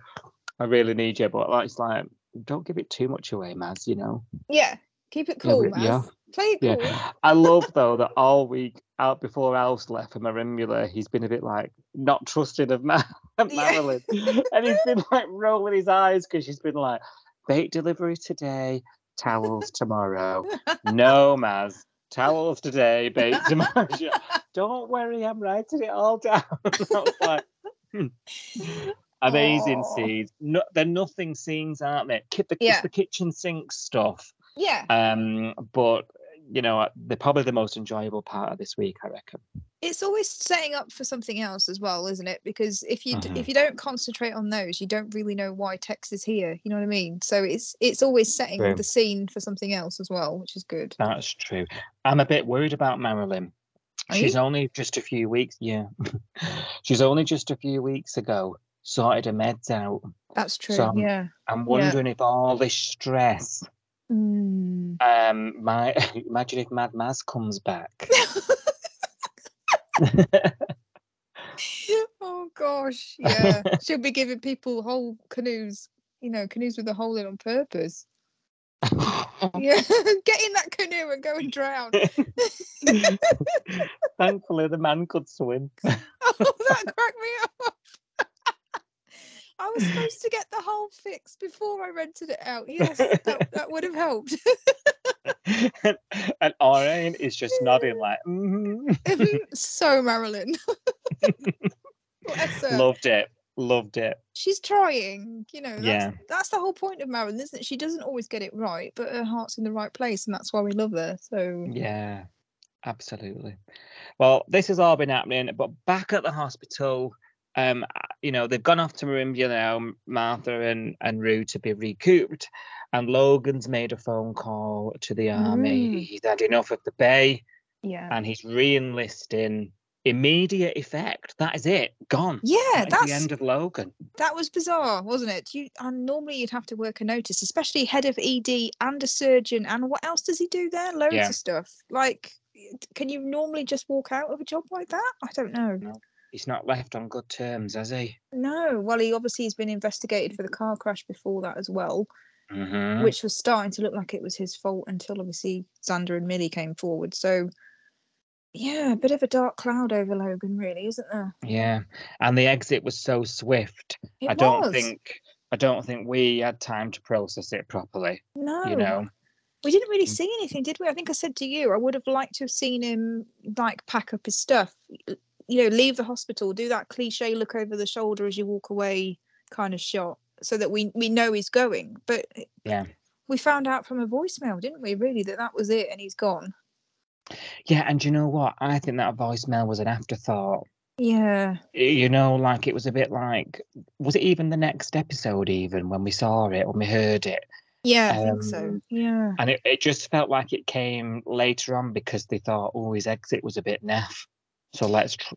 I really need you, but like, it's like, don't give it too much away, Maz. You know. Yeah. Keep it cool, but- man. yeah. Play it cool. Yeah, I love though that all week out before Alice left for Merimbula, he's been a bit like not trusting of Ma- *laughs* Marilyn, and he's been *laughs* like rolling his eyes because she's been like, bait delivery today, towels tomorrow. no, Maz, towels today, bait tomorrow. *laughs* Don't worry, I'm writing it all down. I like, hmm. Amazing Aw. scenes. No, they're nothing scenes, aren't they? The, Yeah. The kitchen sink stuff. Yeah. Um, but you know, uh, they're probably the most enjoyable part of this week, I reckon. It's always setting up for something else as well, isn't it? Because if you d Mhm. if you don't concentrate on those, you don't really know why Tex is here. You know what I mean? So it's it's always setting True. the scene for something else as well, which is good. That's true. I'm a bit worried about Marilyn. Are She's you? only just a few weeks, yeah. *laughs* She's only just a few weeks ago sorted her meds out. That's true. So, um, yeah. I'm Yeah. wondering if all this stress, Mm. um, my *laughs* imagine if Mad Maz comes back. *laughs* *laughs* oh gosh, yeah. She'll be giving people whole canoes, you know, canoes with a hole in on purpose. Yeah, get in that canoe and go and drown. Thankfully, the man could swim. oh, that cracked me up. I was supposed to get the hole fixed before I rented it out. *laughs* Yes, that, that would have helped. *laughs* and Orion is *laughs* just nodding like, "Mhm." so Marilyn. Loved it, loved it. She's trying, you know. That's, Yeah. that's the whole point of Marilyn, isn't it? She doesn't always get it right, but her heart's in the right place, and that's why we love her. So Yeah, absolutely. Well, this has all been happening, but back at the hospital, um, uh, you know, they've gone off to Merimbula now, Martha and, and Roo to be recouped. And Logan's made a phone call to the army. Mm. He's had enough of the bay yeah, and he's re enlisting immediate effect. That is it. Gone. yeah, That that's the end of Logan. that was bizarre, wasn't it? You and normally you'd have to work a notice, especially head of ED and a surgeon. And what else does he do there? Loads Yeah. of stuff. Like, can you normally just walk out of a job like that? I don't know. He's not left on good terms, has he? No, well, he obviously has been investigated for the car crash before that as well, Mm-hmm. which was starting to look like it was his fault until obviously Xander and Millie came forward. So, yeah, a bit of a dark cloud over Logan, really, isn't there? Yeah, and the exit was so swift. It I don't think I don't think we had time to process it properly. No, You know, we didn't really Mm. see anything, did we? I think I said to you, I would have liked to have seen him like pack up his stuff, you know, leave the hospital, do that cliche look over the shoulder as you walk away kind of shot, so that we we know he's going. But Yeah. we found out from a voicemail, didn't we? Really, that that was it, and he's gone. yeah. And you know what? I think that voicemail was an afterthought. Yeah, You know, like it was a bit like, was it even the next episode? Even when we saw it, when we heard it, yeah, I think so. Um, Yeah, and it, it just felt like it came later on because they thought, oh, his exit was a bit naff. So let's tr-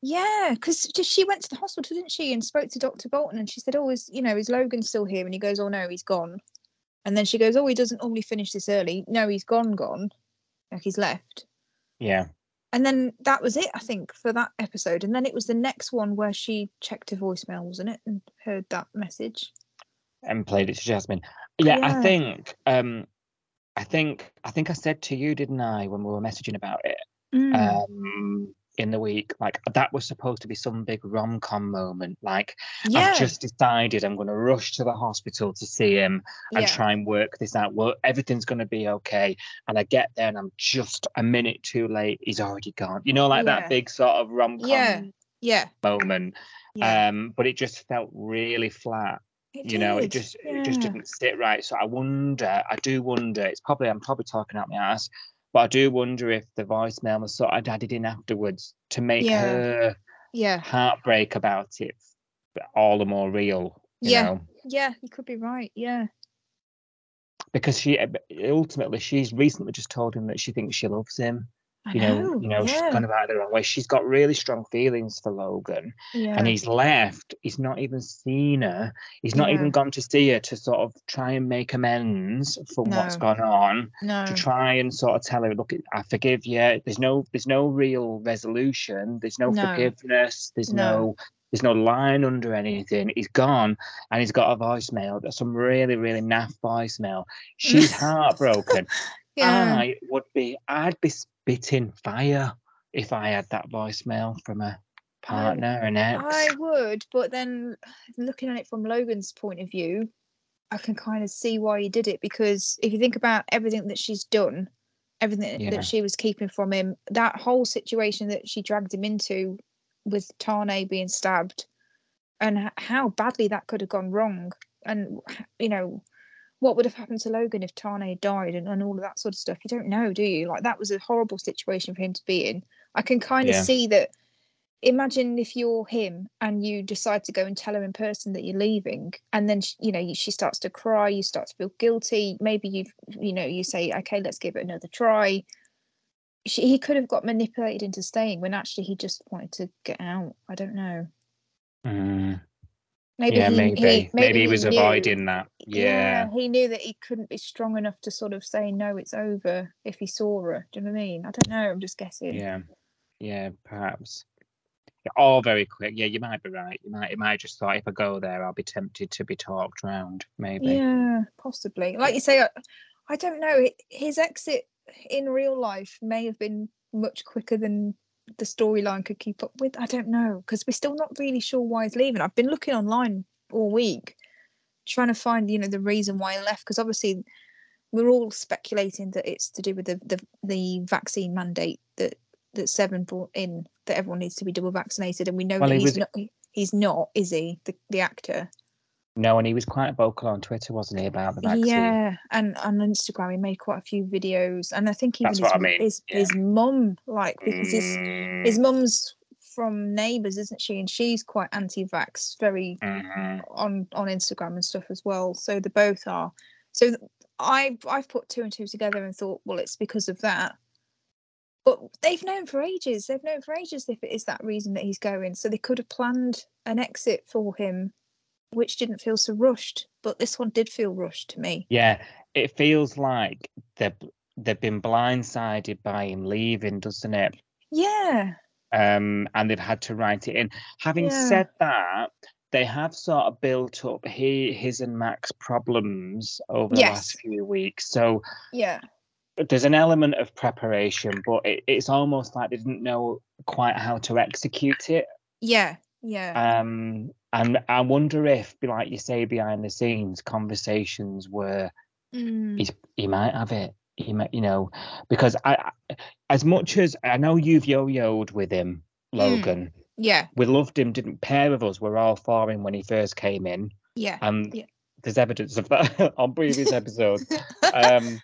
yeah, because she went to the hospital, didn't she, and spoke to Doctor Bolton, and she said, "Oh, is you know, is Logan still here?" And he goes, "Oh no, he's gone." And then she goes, "Oh, he doesn't normally finish this early. No, he's gone, gone, like he's left." yeah. And then that was it, I think, for that episode. And then it was the next one where she checked her voicemail, wasn't it, and heard that message. and played it to Jasmine. Yeah, I think um I think I think I said to you, didn't I, when we were messaging about it Mm. um in the week, like that was supposed to be some big rom com moment. Like yeah, I've just decided I'm gonna rush to the hospital to see him and yeah, try and work this out. Well, everything's gonna be okay. And I get there and I'm just a minute too late. He's already gone. You know, like Yeah. that big sort of rom com yeah, yeah, moment. Um, but it just felt really flat you know it did, just it just didn't sit right so i wonder i do wonder it's probably i'm probably talking out my ass But I do wonder if the voicemail was sort of added in afterwards to make Yeah. her Yeah. heartbreak about it all the more real. You Yeah. know? Yeah, you could be right. Yeah. because she ultimately she's recently just told him that she thinks she loves him. You know, you know, she's yeah. gone about it the wrong way. She's got really strong feelings for Logan, yeah. and he's left. He's not even seen her. He's not Yeah. even gone to see her to sort of try and make amends for what's gone on. no. To try and sort of tell her, look, I forgive you. There's no, there's no real resolution. There's no, No. forgiveness. There's No. no, there's no line under anything. He's gone, and he's got a voicemail. That's some really, really naff voicemail. She's *laughs* heartbroken. Yeah. I would be, I'd be spitting fire if I had that voicemail from a partner, an ex. I would, but then looking at it from Logan's point of view, I can kind of see why he did it because if you think about everything that she's done, everything Yeah. that she was keeping from him, that whole situation that she dragged him into with Tane being stabbed, and how badly that could have gone wrong, and you know. What would have happened to Logan if Tane had died and, and all of that sort of stuff? You don't know, do you? Like that was a horrible situation for him to be in. I can kind of Yeah. see that imagine if you're him and you decide to go and tell her in person that you're leaving and then sh you know she starts to cry you start to feel guilty maybe you've you know you say okay let's give it another try she, he could have got manipulated into staying when actually he just wanted to get out i don't know Mm, maybe yeah, he, maybe. he- maybe. he was avoiding that. Yeah. he knew that he couldn't be strong enough to sort of say no it's over if he saw her do you know what i mean i don't know i'm just guessing Yeah. Yeah, perhaps. Yeah, All very quick. Yeah, you might be right. You might, you might just thought if I go there, I'll be tempted to be talked round. Maybe. Yeah, possibly. Like you say, I, I don't know. His exit in real life may have been much quicker than the storyline could keep up with. I don't know because we're still not really sure why he's leaving. I've been looking online all week trying to find, you know, the reason why he left because obviously we're all speculating that it's to do with the the, the vaccine mandate that that Seven brought in that everyone needs to be double vaccinated, and we know Well, that he he's was- not. He's not, is he? The the actor. No, and he was quite vocal on Twitter, wasn't he, about the vaccine? Yeah, and on Instagram he made quite a few videos, and I think even That's his I mean, his, yeah. his mum, like because his Mm, his mum's from Neighbours, isn't she? And she's quite anti-vax, very mhm. on on Instagram and stuff as well. So they both are. So th- I I've put two and two together and thought, well, it's because of that. But they've known for ages. They've known for ages if it is that reason that he's going. So they could have planned an exit for him, which didn't feel so rushed. But this one did feel rushed to me. Yeah, it feels like they've they've been blindsided by him leaving, doesn't it? Yeah. Um, and they've had to write it in. Having Yeah. said that, they have sort of built up he, his and Mac's problems over the last few weeks. So Yeah. there's an element of preparation, but it, it's almost like they didn't know quite how to execute it. Yeah. Yeah. Um, and I wonder if, like you say, behind the scenes, conversations were mm. he might have it. He might, you know, because I, as much as I know you've yo-yoed with him, Mm. Logan. Yeah. We loved him. Didn't pair of us were all for him when he first came in, Yeah. and Yeah. there's evidence of that *laughs* on previous episodes. *laughs* um,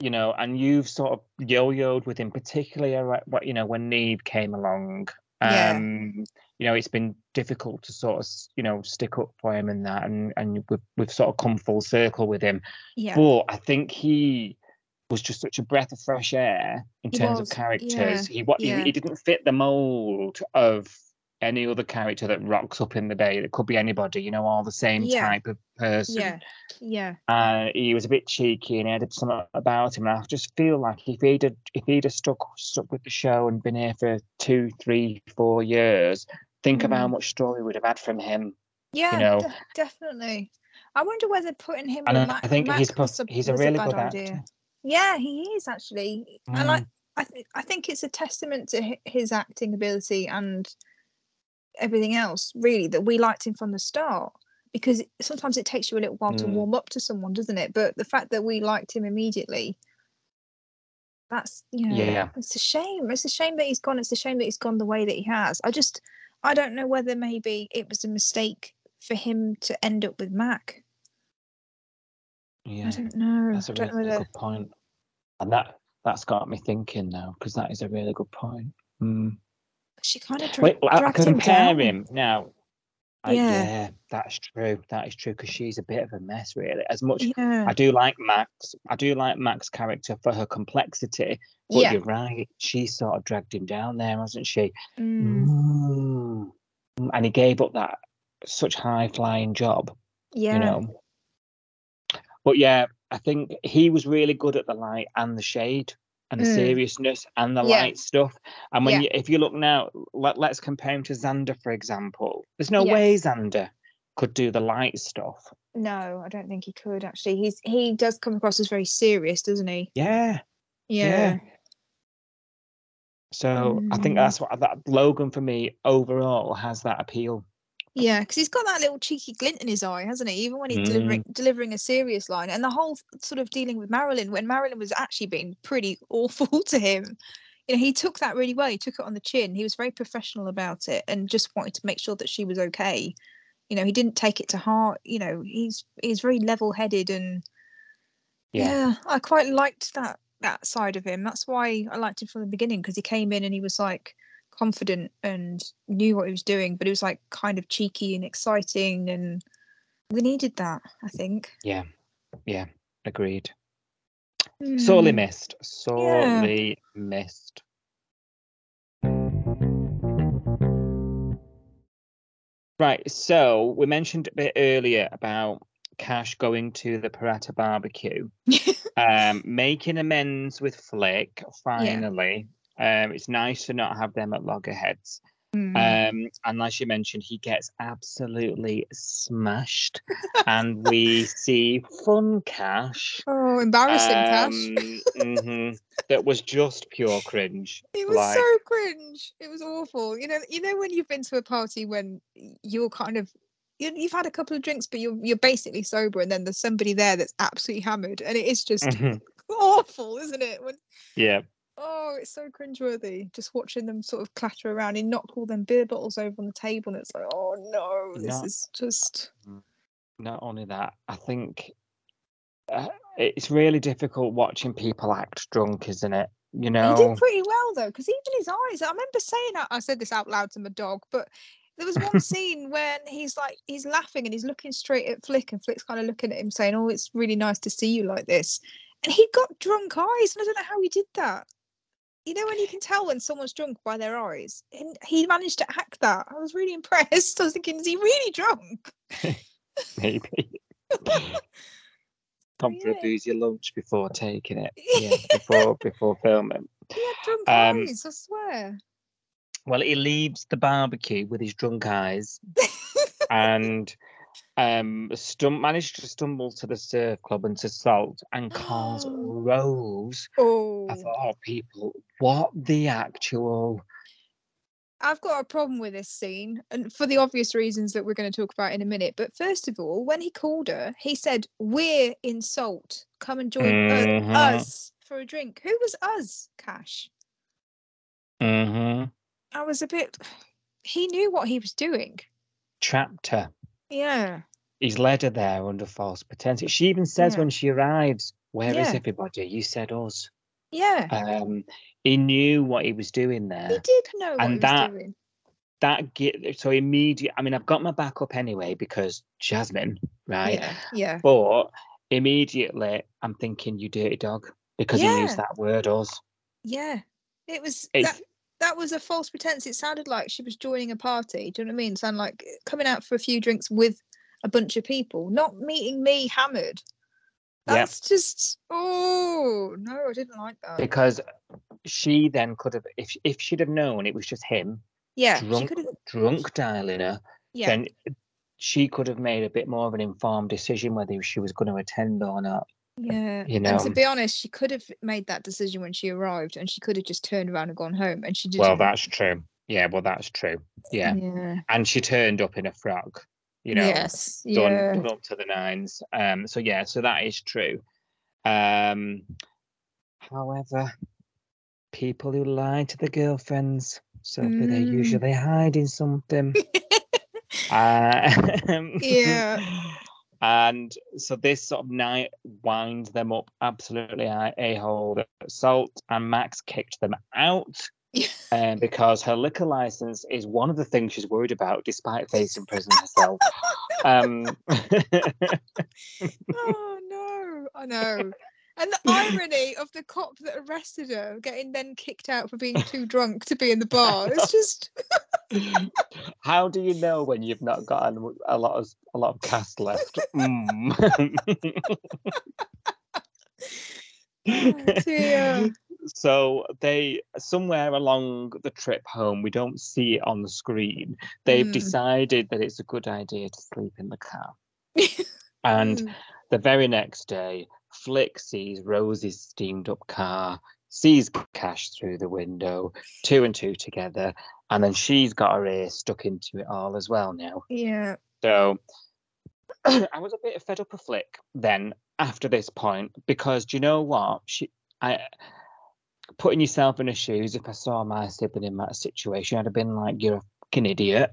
you know, and you've sort of yo-yoed with him, particularly what you know when Neve came along. Yeah. Um, you know, it's been difficult to sort of you know stick up for him and that, and and we've we've sort of come full circle with him. yeah. But I think he was just such a breath of fresh air in He terms was, of characters. He, what yeah. he he didn't fit the mold of any other character that rocks up in the bay. It could be anybody, you know, all the same Yeah. type of person. Yeah. Yeah. Uh, he was a bit cheeky and he had something about him. And I just feel like if he'd have, if he'd have stuck stuck with the show and been here for two, three, four years, think of how Mm. much story we'd have had from him. Yeah. know. de- definitely. I wonder whether putting him And Mac, I think Mac he's a, he's a really bad good idea. actor. Yeah, he is actually, and I, Mm. I, th- I think it's a testament to his acting ability and everything else, really, that we liked him from the start. Because sometimes it takes you a little while to Mm. warm up to someone, doesn't it? But the fact that we liked him immediately, that's you know, Yeah. it's a shame. It's a shame that he's gone. It's a shame that he's gone the way that he has. I just, I don't know whether maybe it was a mistake for him to end up with Mac. Yeah. I don't know. That's a really whether. good. And that that's got me thinking now because that is a really good point. Mm. She kind of dra- I, I dragged him compare down. him now. I- Yeah. yeah, that's true. That is true because she's a bit of a mess, really. As much Yeah. I do like Mac's, I do like Mac's character for her complexity. But Yeah. you're right, she sort of dragged him down there, hasn't she? Mm, Mm. And he gave up that such high flying job, yeah. you know. But yeah, I think he was really good at the light and the shade and the Mm. seriousness and the Yeah. light stuff. And when Yeah. you, if you look now, let, let's compare him to Xander, for example. There's no Yeah. way Xander could do the light stuff. No, I don't think he could actually. He's he does come across as very serious, doesn't he? Yeah. Yeah. So I think Mm. that's what that Logan for me overall has that appeal. Yeah, because he's got that little cheeky glint in his eye, hasn't he? Even when he's delivering mm. delivering a serious line, and the whole sort of dealing with Marilyn when Marilyn was actually being pretty *laughs* awful to him. You know, he took that really well. He took it on the chin. He was very professional about it, and just wanted to make sure that she was okay. You know, he didn't take it to heart. You know, he's he's very level headed, and Yeah. yeah, I quite liked that that side of him. That's why I liked him from the beginning because he came in and he was like confident and knew what he was doing, but it was like kind of cheeky and exciting, and we needed that. I think. Yeah. Yeah. Agreed. Sorely Mm, missed. Sorely missed. Right. So we mentioned a bit earlier about Cash going to the Parata barbecue, *laughs* um, making amends with Flick finally. Um, it's nice to not have them at loggerheads. mm. Um, and as you mentioned, he gets absolutely smashed, *laughs* and we see Fun Cash. oh, embarrassing, Cash. um, mhm, that was just pure cringe. *laughs* It was like- so cringe. It was awful. You know, you know when you've been to a party when you're kind of you, you've had a couple of drinks, but you're you're basically sober, and then there's somebody there that's absolutely hammered, and it is just Mhm, *laughs* awful, isn't it? When Yeah, oh, it's so cringeworthy. Just watching them sort of clatter around and knock all them beer bottles over on the table, and it's like, oh no, this Not- is just not only that, I think uh, it's really difficult watching people act drunk, isn't it? You know, He did pretty well though, because even his eyes. I remember saying I said this out loud to my dog, but there was one *laughs* scene when he's like he's laughing and he's looking straight at Flick, and Flick's kind of looking at him saying, "Oh, it's really nice to see you like this," and he got drunk eyes, and I don't know how he did that. You know when you can tell when someone's drunk by their eyes, and he managed to act that. I was really impressed. *laughs* I was thinking, is he really drunk? *laughs* maybe. *laughs* Come for Yeah. a booze your lunch before taking it. Yeah, before before filming. He had drunk Um, eyes. I swear. Well, he leaves the barbecue with his drunk eyes and um stum- managed to stumble to the surf club and to salt and calls *gasps* Rose. oh, I thought, oh, people, what the actual I've got a problem with this scene, and for the obvious reasons that we're going to talk about in a minute. But first of all, when he called her, he said, "We're in Salt. Come and join Mhm. us for a drink." Who was us, Cash? hmm I was a bit. *sighs* He knew what he was doing. trapped her. Yeah, He's led her there under false pretense. She even says Yeah. when she arrives, "Where is Yeah. everybody? You said us." yeah. Um, he knew what he was doing there. he did know what and he was that- doing. That get so immediate. I mean, I've got my backup anyway because Jasmine, right? Yeah, yeah, But immediately, I'm thinking, "You dirty dog," because he used that word us. yeah. It was It's- that. That was a false pretense. It sounded like she was joining a party. Do you know what I mean? It sounded like eh, coming out for a few drinks with a bunch of people, not meeting me hammered. Yep. That's just oh no, I didn't like that. because she then could have if if she'd have known it was just him yeah, drunk drunk dialing her Yeah, then she could have made a bit more of an informed decision whether she was going to attend or not yeah. you And to be honest, she could have made that decision when she arrived, and she could have just turned around and gone home, and she didn't. well that's true yeah well that's true yeah yeah. and she turned up in a frock you know yes. done, Yeah. done up to the nines um so yeah so that is true um however people who lie to the girlfriends so they're Mm. usually hiding something *laughs* Uh, *laughs* Yeah. And so this sort of night winds them up absolutely a hole. Salt and Mac's kicked them out *laughs* um, because her liquor license is one of the things she's worried about, despite facing prison herself. um, *laughs* *laughs* oh no, I know. And the irony *laughs* of the cop that arrested her getting then kicked out for being *laughs* too drunk to be in the bar. It's just *laughs* how do you know when you've not got a, lot of a lot of cast left? Mm. oh so they somewhere along the trip home we don't see it on the screen they've Mm. decided that it's a good idea to sleep in the car and Mm. the very next day flick sees rose's steamed up car sees cash through the window two and two together and then she's got her ear stuck into it all as well now Yeah. so *clears throat* I was a bit fed up of Flick then after this point because do you know what? She I putting yourself in her shoes, if I saw my sibling in that situation, I'd have been like, You're a fucking idiot.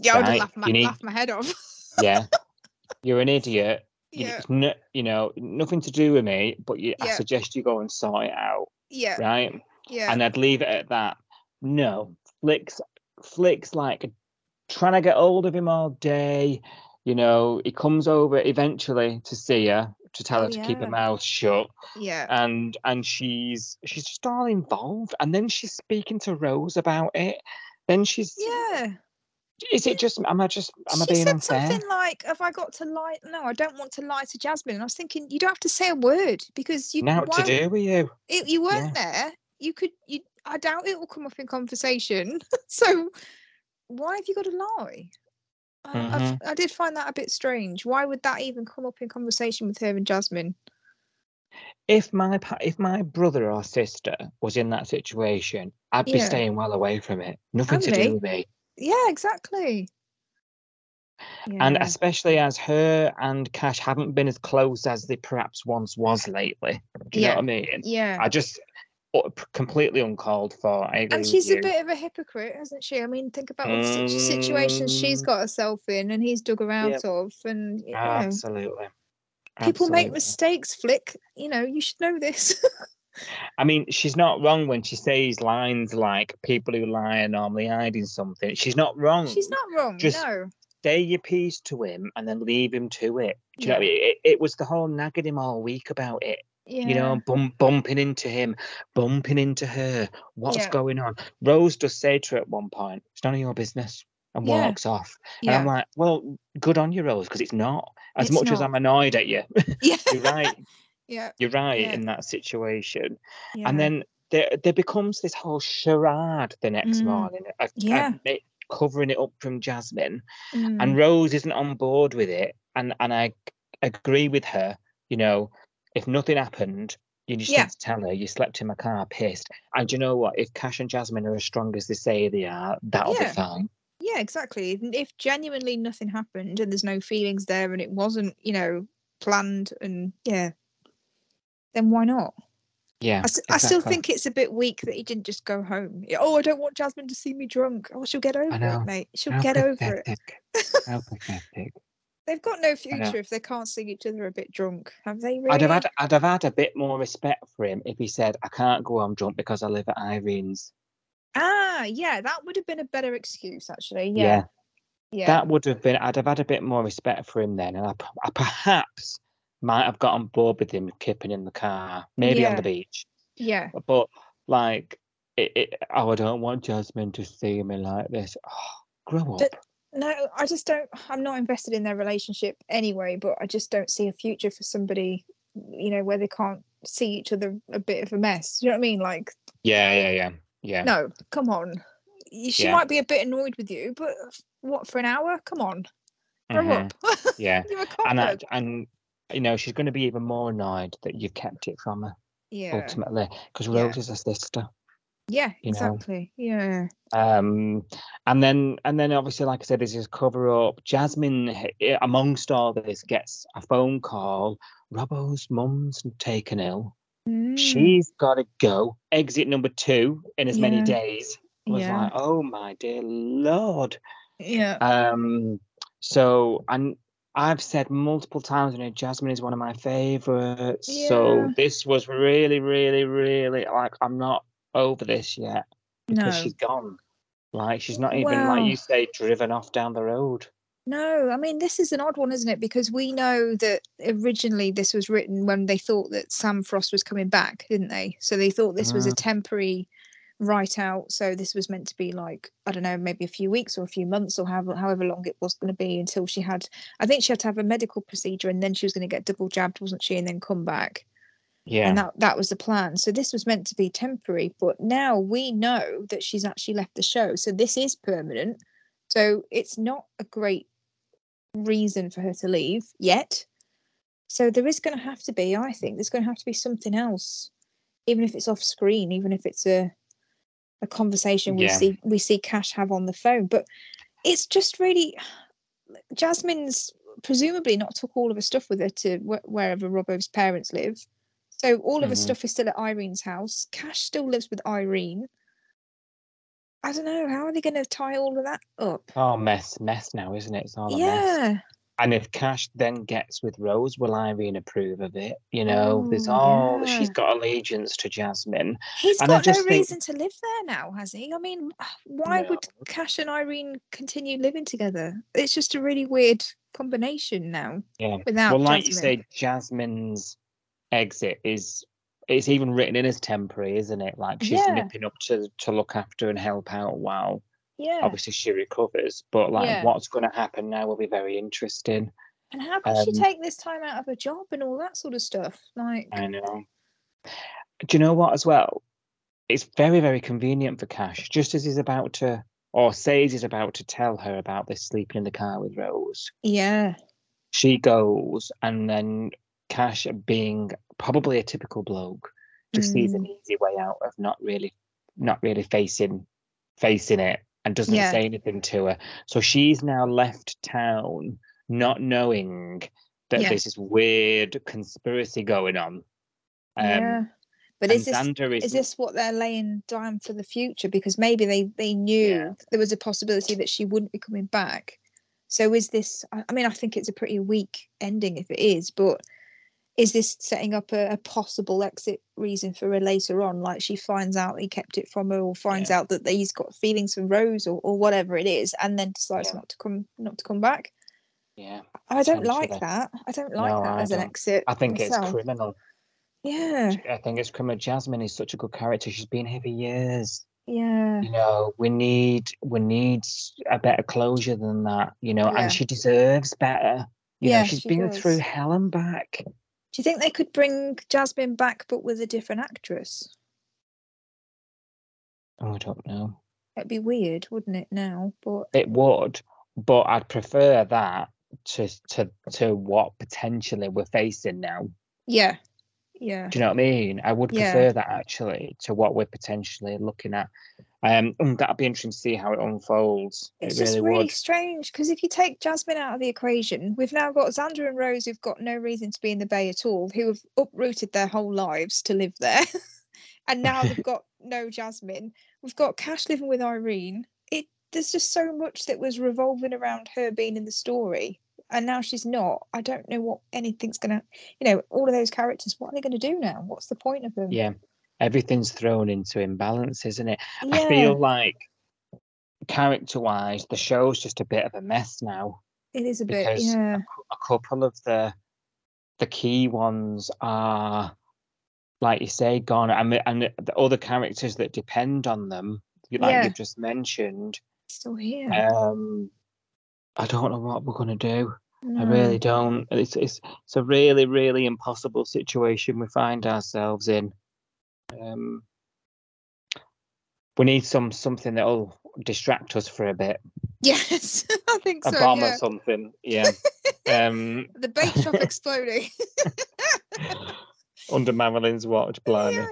Yeah, I would have laughed my, need- laughed my head off. Yeah. *laughs* You're an idiot. Yeah. It's no, you know, nothing to do with me, but you, I suggest you go and sort it out, Yeah. right? Yeah. And I'd leave it at that. No, Flick's Flick's like trying to get hold of him all day. You know, he comes over eventually to see her to tell Oh, her to keep her mouth shut, yeah. and and she's she's just all involved. And then she's speaking to Rose about it. Then she's Yeah. Is it just am I just am I she being said unfair? something like, "Have I got to lie? No, I don't want to lie to Jasmine." And I was thinking, you don't have to say a word because you Now what to do with you? It, you weren't there. You could. You. I doubt it will come up in conversation. *laughs* so, why have you got to lie? I, Mm-hmm. I did find that a bit strange. Why would that even come up in conversation with her and Jasmine? If my if my brother or sister was in that situation, I'd be Yeah. staying well away from it. Nothing to do with me. Yeah, exactly. and especially as her and Cash haven't been as close as they perhaps once was lately. Do you Yeah. know what I mean? yeah. I just completely uncalled for. And she's a bit of a hypocrite, isn't she? I mean, think about what situ- situations she's Mm. got herself in, and he's dug her out Yep. of, and you know, Absolutely. people make mistakes. Flick, you know, you should know this. *laughs* I mean, she's not wrong when she says lines like "people who lie are normally hiding something." She's not wrong. she's not wrong. Just no. say your piece to him and then leave him to it. Do you know Yeah. what I mean? It, it was the whole nagging him all week about it. Yeah. you know, bum, bumping into him, bumping into her. What's Yeah. going on? Rose does say to her at one point, "It's none of your business," and Yeah. walks off. yeah. And I'm like, "Well, good on you, Rose, because it's not." As It's much as. I'm annoyed at you, *laughs* yeah. you're right. Yeah. You're right Yeah. in that situation. Yeah. And then there, there becomes this whole charade the next Mm. morning, of Yeah. it- covering it up from Jasmine Mm, and Rose isn't on board with it, and and I agree with her. You know, if nothing happened, you just Yeah. need to tell her you slept in my car, pissed. And you know what? If Cash and Jasmine are as strong as they say they are, that'll Yeah. be fine. yeah, exactly. If genuinely nothing happened and there's no feelings there and it wasn't, you know, planned and yeah, then why not? Yeah, I still think it's a bit weak that he didn't just go home. Oh, I don't want Jasmine to see me drunk. Oh, she'll get over it, mate. She'll How get over it. How pathetic. *laughs* They've got no future if they can't see each other a bit drunk, have they? Really? I'd have had I'd have had a bit more respect for him if he said, "I can't go home drunk because I live at Irene's." Ah, yeah, that would have been a better excuse, actually. Yeah, Yeah, yeah, that would have been. I'd have had a bit more respect for him then, and I, I perhaps might have got on board with him kipping in the car, maybe on the beach. yeah, But like, it, it, oh, I don't want Jasmine to see me like this. Oh, grow up. But- No, I just don't. I'm not invested in their relationship anyway, but I just don't see a future for somebody, you know, where they can't see each other a bit of a mess. You know what I mean? Like, yeah, yeah, yeah, yeah. no, come on. She Yeah. might be a bit annoyed with you, but what for an hour? Come on, grow Mhm, up. *laughs* Yeah, and I, and you know she's going to be even more annoyed that you've kept it from her Yeah, ultimately because Yeah. Rose is her sister. yeah, you know. exactly. Yeah, Um, and then and then obviously, like I said, there's this cover up. Jasmine, eh, amongst all this, gets a phone call. Robbo's mum's taken ill. Mm, She's got to go. Exit number two in as many days. I was yeah, like, oh my dear lord. yeah, Um, so and I've said multiple times, you know, Jasmine is one of my favourites. So this was really, really, really like I'm not over this yet because No. she's gone. Like she's not even like you say, driven off down the road. No, I mean this is an odd one, isn't it? Because we know that originally this was written when they thought that Sam Frost was coming back, didn't they? So they thought this was a mm. temporary write out. So this was meant to be like I don't know, maybe a few weeks or a few months or however however long it was going to be until she had. I think she had to have a medical procedure and then she was going to get double jabbed, wasn't she? And then come back. Yeah. and that that was the plan so this was meant to be temporary but now we know that she's actually left the show so this is permanent so it's not a great reason for her to leave yet so there is going to have to be i think there's going to have to be something else even if it's off screen even if it's a a conversation we Yeah. see we see cash have on the phone but it's just really jasmine's presumably not took all of her stuff with her to wh- wherever robbo's parents live so all of her Mhm. stuff is still at Irene's house. Cash still lives with Irene. I don't know. How are they going to tie all of that up? Oh, mess, mess now, isn't it? It's all a mess. And if Cash then gets with Rose, will Irene approve of it? You know, there's Oh, all yeah. she's got allegiance to Jasmine. He's And I got no think- reason to live there now, has he? I mean, uh, why would Cash and Irene continue living together? It's just a really weird combination now Yeah. without well, like you say, Jasmine's exit is it's even written in as temporary, isn't it? Like she's Yeah. nipping up to to look after and help out while yeah. obviously she recovers. But like Yeah. what's going to happen now will be very interesting. And how can she um, take this time out of her job and all that sort of stuff? Like, I know. Do you know what as well? It's very, very convenient for Cash. Just as he's about to, or says he's about to tell her about this sleeping in the car with Rose, yeah, she goes and then Cash, being probably a typical bloke, just sees an Mm. easy way out of not really, not really facing, facing it, and doesn't Yeah. say anything to her. So she's now left town, not knowing that Yeah. there's this weird conspiracy going on. Um, yeah. But is this Xander is, is this what they're laying down for the future because maybe they they knew Yeah. there was a possibility that she wouldn't be coming back so is this i I mean i think it's a pretty weak ending if it is but is this setting up a, a possible exit reason for her later on like she finds out he kept it from her or finds out that he's got feelings for rose or, or whatever it is and then decides Yeah. not to come not to come back yeah, i don't like that i don't like No, that I as an don't. exit I think it's criminal. yeah I think it's criminal. Jasmine is such a good character. She's been here for years. yeah You know, we need we need a better closure than that. You know, Yeah. and she deserves better. You Yeah, know, she's she been through hell and back. Do you think they could bring Jasmine back but with a different actress? Oh, I don't know. It'd be weird, wouldn't it? Now, but It would, but I'd prefer that to to to what potentially we're facing now. yeah, yeah, Do you know what I mean? I would Yeah. prefer that actually to what we're potentially looking at. Um, that'd be interesting to see how it unfolds. it's it just really really would. strange because if you take Jasmine out of the equation, we've now got Xander and Rose who've got no reason to be in the Bay at all, who have uprooted their whole lives to live there, *laughs* and now they've got no Jasmine. We've got Cash living with Irene. It there's just so much that was revolving around her being in the story. And now she's not. I don't know what anything's gonna, you know, all of those characters. What are they going to do now? What's the point of them? Yeah, everything's thrown into imbalance, isn't it? Yeah. I feel like character wise, the show's just a bit of a mess now. it is a bit. Yeah. A couple of the the key ones are, like you say, gone, and and the, the other characters that depend on them, you- like Yeah. you've just mentioned. Still here. Um, I don't know what we're gonna do. I really don't. It's it's it's a really really impossible situation we find ourselves in. Um, we need some something that'll distract us for a bit. Yes, *laughs* I think A so. bomb yeah. or something. Yeah. *laughs* um, The bake shop *laughs* exploding. under Marilyn's watch, blimey. yeah.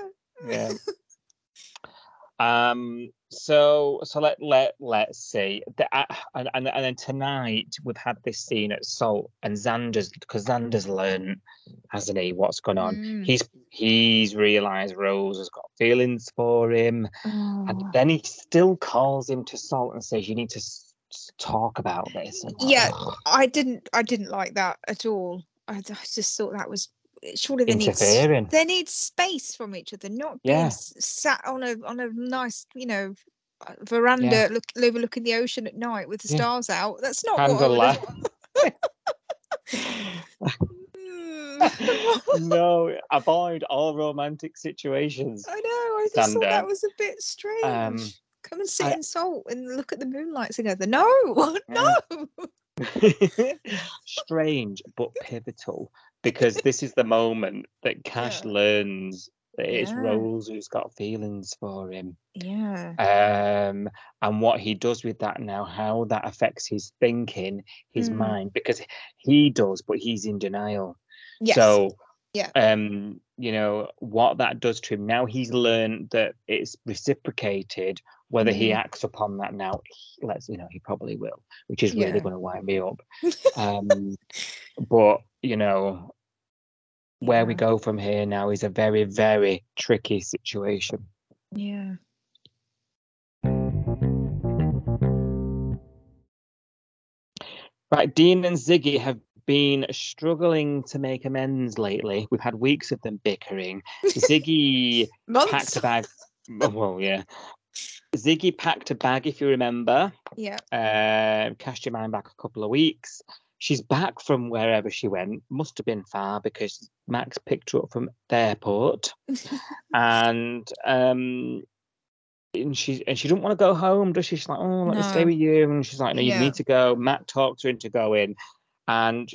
Yeah. Um. So so let let let's see. The, uh, and, and and then tonight we've had this scene at Salt and Xander's because Xander's learned, hasn't he, what's going on? Mm. He's he's realised Rose has got feelings for him, and Oh, then he still calls him to Salt and says, "You need to s- talk about this. Like, Yeah, "Ugh, I didn't. I didn't like that at all. I just thought that was surely they need they need space from each other, not being Yeah. s- sat on a on a nice, you know, uh, veranda look overlooking the ocean at night with the Yeah. stars out. That's not what I Candle *laughs* no, avoid all romantic situations. I know. I just thought that was a bit strange. Um, Come and sit I- in salt and look at the moonlight together. No, *laughs* no. *laughs* *laughs* Strange but pivotal because this is the moment that Cash Yeah. learns that it's Yeah. Rose who's got feelings for him. Yeah. um, and what he does with that now, how that affects his thinking, his Mm. mind, because he does, but he's in denial. Yes. So, Yeah. um, you know what that does to him now. He's learned that it's reciprocated. Whether he Mm. acts upon that now, he- let's you know, he probably will, which is Yeah. really going to wind me up. *laughs* Um, but you know, where we go from here now is a very, very tricky situation. yeah. Right, Dean and Ziggy have been struggling to make amends lately. We've had weeks of them bickering. *laughs* Ziggy packed a bag. Well, yeah. Ziggy packed a bag, if you remember. Yeah. Uh, cast your mind back a couple of weeks. She's back from wherever she went. Must have been far because Mac picked her up from the airport, *laughs* and um, and she and she didn't want to go home, does she? She's like, oh, let me stay with you, and she's like, no, you Yeah. need to go. Mac talks her into going, and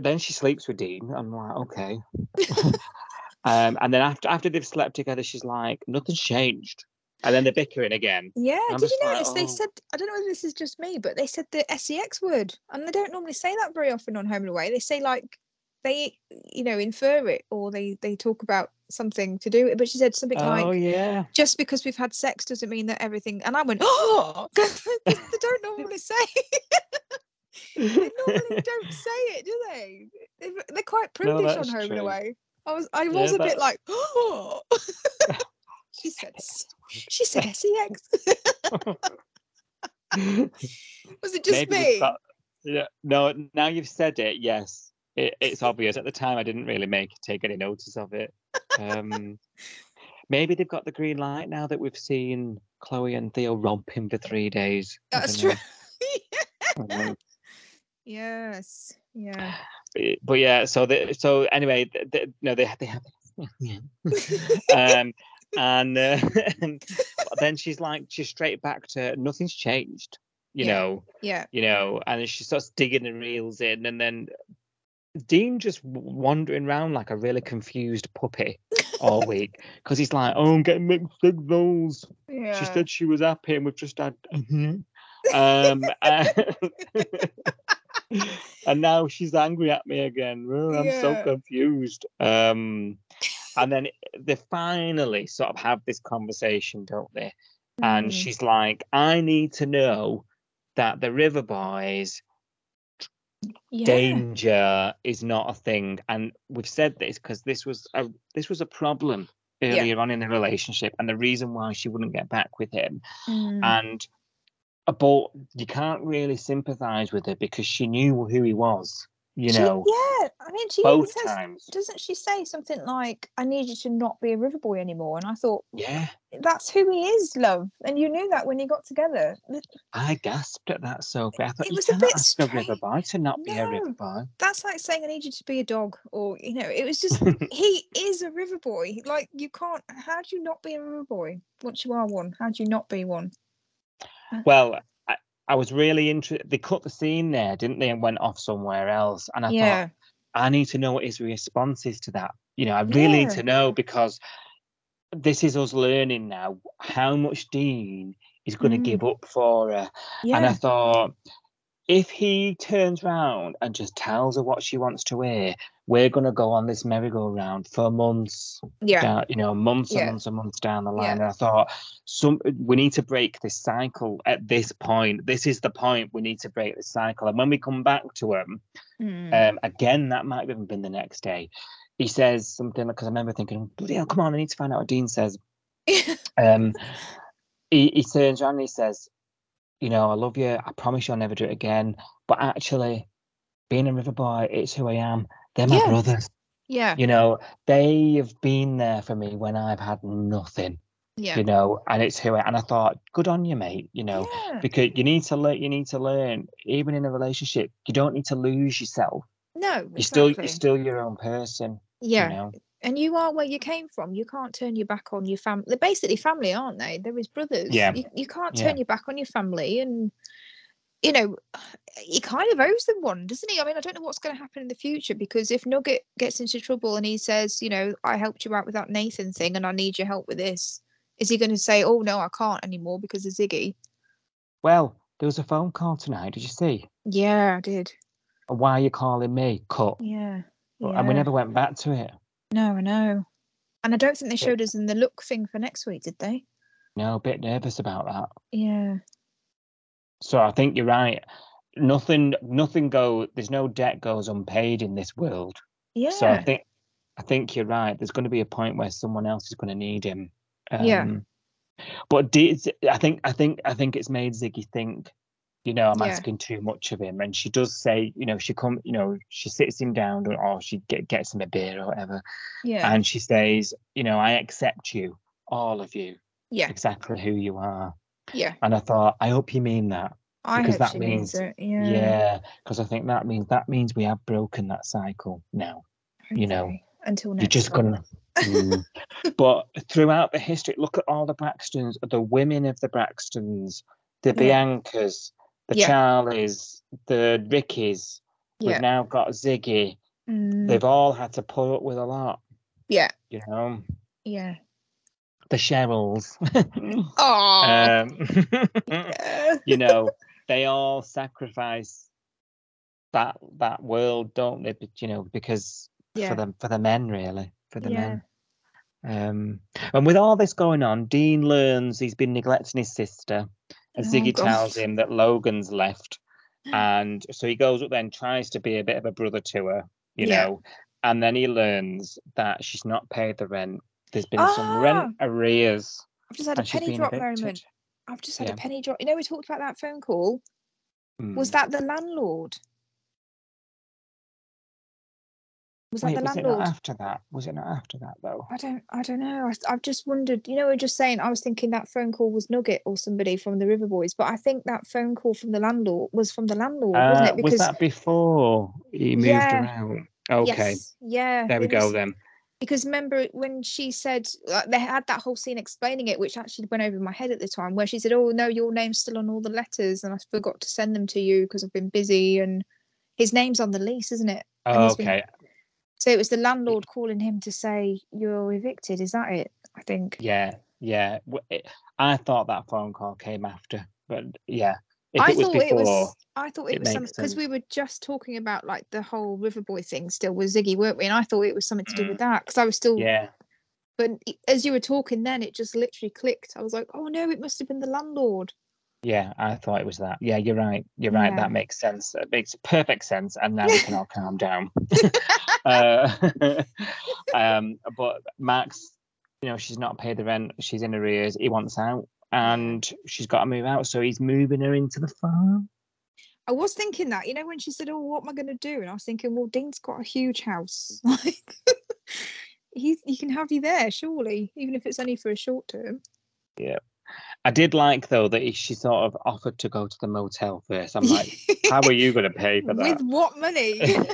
then she sleeps with Dean. I'm like, okay. *laughs* *laughs* um, and then after after they've slept together, she's like, nothing's changed. And then they're bickering again. Yeah, I'm did you just like, notice they oh. said I don't know whether this is just me, but they said the sex word, and they don't normally say that very often on Home and Away. They say like they, you know, infer it or they they talk about something to do it. But she said something Oh like, yeah. "Just because we've had sex doesn't mean that everything." And I went, "Oh, *gasps* *laughs* they don't normally say." *laughs* they normally *laughs* don't say it, do they? They're, quite No, on Home true. and Away. I was I Yeah, was a that- bit like, "Oh." *gasps* she said, "She said sex." Was it just Maybe me? yeah, no, now you've said it, yes. It, it's obvious. At the time, I didn't really make take any notice of it. Um, *laughs* maybe they've got the green light now that we've seen Chloe and Theo romping for three days. That's true. Um, *laughs* yes. Yeah. but- yeah, so the, so anyway, th th no, they they have. *laughs* um, and uh, *laughs* then she's like, she's straight back to nothing's changed, you Yeah. know. Yeah. you know, and then she starts digging the reels in, and then Dean just wandering around like a really confused puppy all *laughs* week because he's like, "Oh, I'm getting mixed signals." Yeah. She said she was happy, and we've just had. um, *laughs* and, *laughs* and now she's angry at me again. Oh, I'm so confused. Um, and then they finally sort of have this conversation, don't they? and Mm. she's like, I need to know that the River Boys yeah. danger is not a thing. And we've said this because this was a this was a problem Yeah. earlier on in the relationship, and the reason why she wouldn't get back with him. Mm. And Uh, but you can't really sympathize with her because she knew who he was. You She- know, yeah. I mean, she both says, times. doesn't she say something like, "I need you to not be a river boy anymore"? And I thought, Yeah, that's who he is, love. And you knew that when you got together. I gasped at that, Sophie. I thought It was a bit ask a river boy to not be a river boy. That's like saying, "I need you to be a dog," or you know, it was just *laughs* he is a river boy. Like you can't. How do you not be a river boy once you are one? How do you not be one? Well, I, I was really interested. They cut the scene there, didn't they, and went off somewhere else. And I yeah. thought, I need to know what his response is to that. You know, I really need to know because this is us learning now how much Dean is going to Mm. give up for her. Yeah. And I thought, if he turns round and just tells her what she wants to wear, we're going to go on this merry-go-round for months yeah. down, you know, months and Yeah. months and months down the Yeah. line. And I thought, some we need to break this cycle at this point. This is the point we need to break this cycle. And when we come back to him, Mm. um, again, that might have even been the next day. He says something because I remember thinking, bloody hell, come on, I need to find out what Dean says. *laughs* Um, he, he turns around and he says, you know, I love you. I promise you I'll never do it again. But actually, being a river boy, it's who I am. They're my Yeah. brothers. Yeah. You know, they have been there for me when I've had nothing. Yeah. You know, and it's who I and I thought, good on you, mate. You know, Yeah. because you need to learn. You need to learn. Even in a relationship, you don't need to lose yourself. No. You're still you're still your own person. Yeah. You know. And you are where you came from. You can't turn your back on your family. They're basically family, aren't they? They're his brothers. Yeah. You, you can't Yeah. turn your back on your family, and you know, he kind of owes them one, doesn't he? I mean, I don't know what's going to happen in the future because if Nugget gets into trouble and he says, you know, I helped you out with that Nathan thing, and I need your help with this, is he going to say, oh no, I can't anymore because of Ziggy? Well, there was a phone call tonight. Did you see? Yeah, I did. Why are you calling me? Cut. Yeah. And we never went back to it. No, I know. And I don't think they showed us in the look thing for next week, did they? No, a bit nervous about that. Yeah. So I think you're right. Nothing, nothing go. There's no debt goes unpaid in this world. Yeah. So I think, I think you're right. There's going to be a point where someone else is going to need him. Yeah. Um, But did, I think, I think, I think it's made Ziggy think. You know, I'm Yeah. asking too much of him, and she does say, you know, she come, you know, she sits him down, or, or she get, gets him a beer or whatever, yeah. and she says, you know, I accept you, all of you, yeah. exactly who you are. Yeah. And I thought, I hope you mean that. I because hope that means means-. Yeah. Yeah, because I think that means that means we have broken that cycle now. you know. Until next You're just time. gonna. Mm. *laughs* but throughout the history, look at all the Braxtons, the women of the Braxtons, the Yeah. Biancas, the Yeah. Charlies, the Rickies. Yeah. We've now got Ziggy. Mm, They've all had to put up with a lot. yeah. You know, Yeah. the Cheryls. Oh. *laughs* um, yeah. *laughs* you know, they all sacrifice that that world, don't they? But, you know, because Yeah. for the for the men, really, for the men. Um, and with all this going on, Dean learns he's been neglecting his sister, and Oh, Ziggy God. tells him that Logan's left, and so he goes up there and tries to be a bit of a brother to her, you Yeah. know, and then he learns that she's not paid the rent. There's been some rent arrears, I've just had a penny drop evicted. moment. I've just had Yeah. a penny drop. You know, we talked about that phone call. Was Mm. that the landlord? Was that Wait, the was it not landlord? after that? Was it not after that though? I don't. I don't know. I, I've just wondered. You know, we we're just saying. I was thinking that phone call was Nugget or somebody from the River Boys, but I think that phone call from the landlord was from the landlord, wasn't Uh, it? Because was that before he moved Yeah. around? Okay, yes, yeah, there we go was- then. because remember when she said like, they had that whole scene explaining it which actually went over my head at the time where she said oh no your name's still on all the letters and i forgot to send them to you because i've been busy and his name's on the lease isn't it Oh, he's been- okay, so it was the landlord calling him to say you're evicted is that it i think yeah, yeah. I thought that phone call came after, but yeah, if I it was thought before, it was. I thought it, it was something because we were just talking about like the whole Riverboy thing still with Ziggy, weren't we? And I thought it was something to do with that because I was still. Mm. yeah, But as you were talking, then it just literally clicked. I was like, oh no, it must have been the landlord. Yeah. I thought it was that. Yeah, you're right. You're right. Yeah. That makes sense. It makes perfect sense. And now we can all calm down. *laughs* *laughs* uh, *laughs* um, but Mac, you know, she's not paid the rent. She's in arrears. He wants out, and she's got to move out. So he's moving her into the farm. I was thinking that, you know, when she said, "Oh, what am I going to do?" and I was thinking, "Well, Dean's got a huge house. Like, he he can have you there, surely, even if it's only for a short term." I did like though that she sort of offered to go to the motel first. I'm like, how are you going to pay for *laughs* that? With what money? *laughs*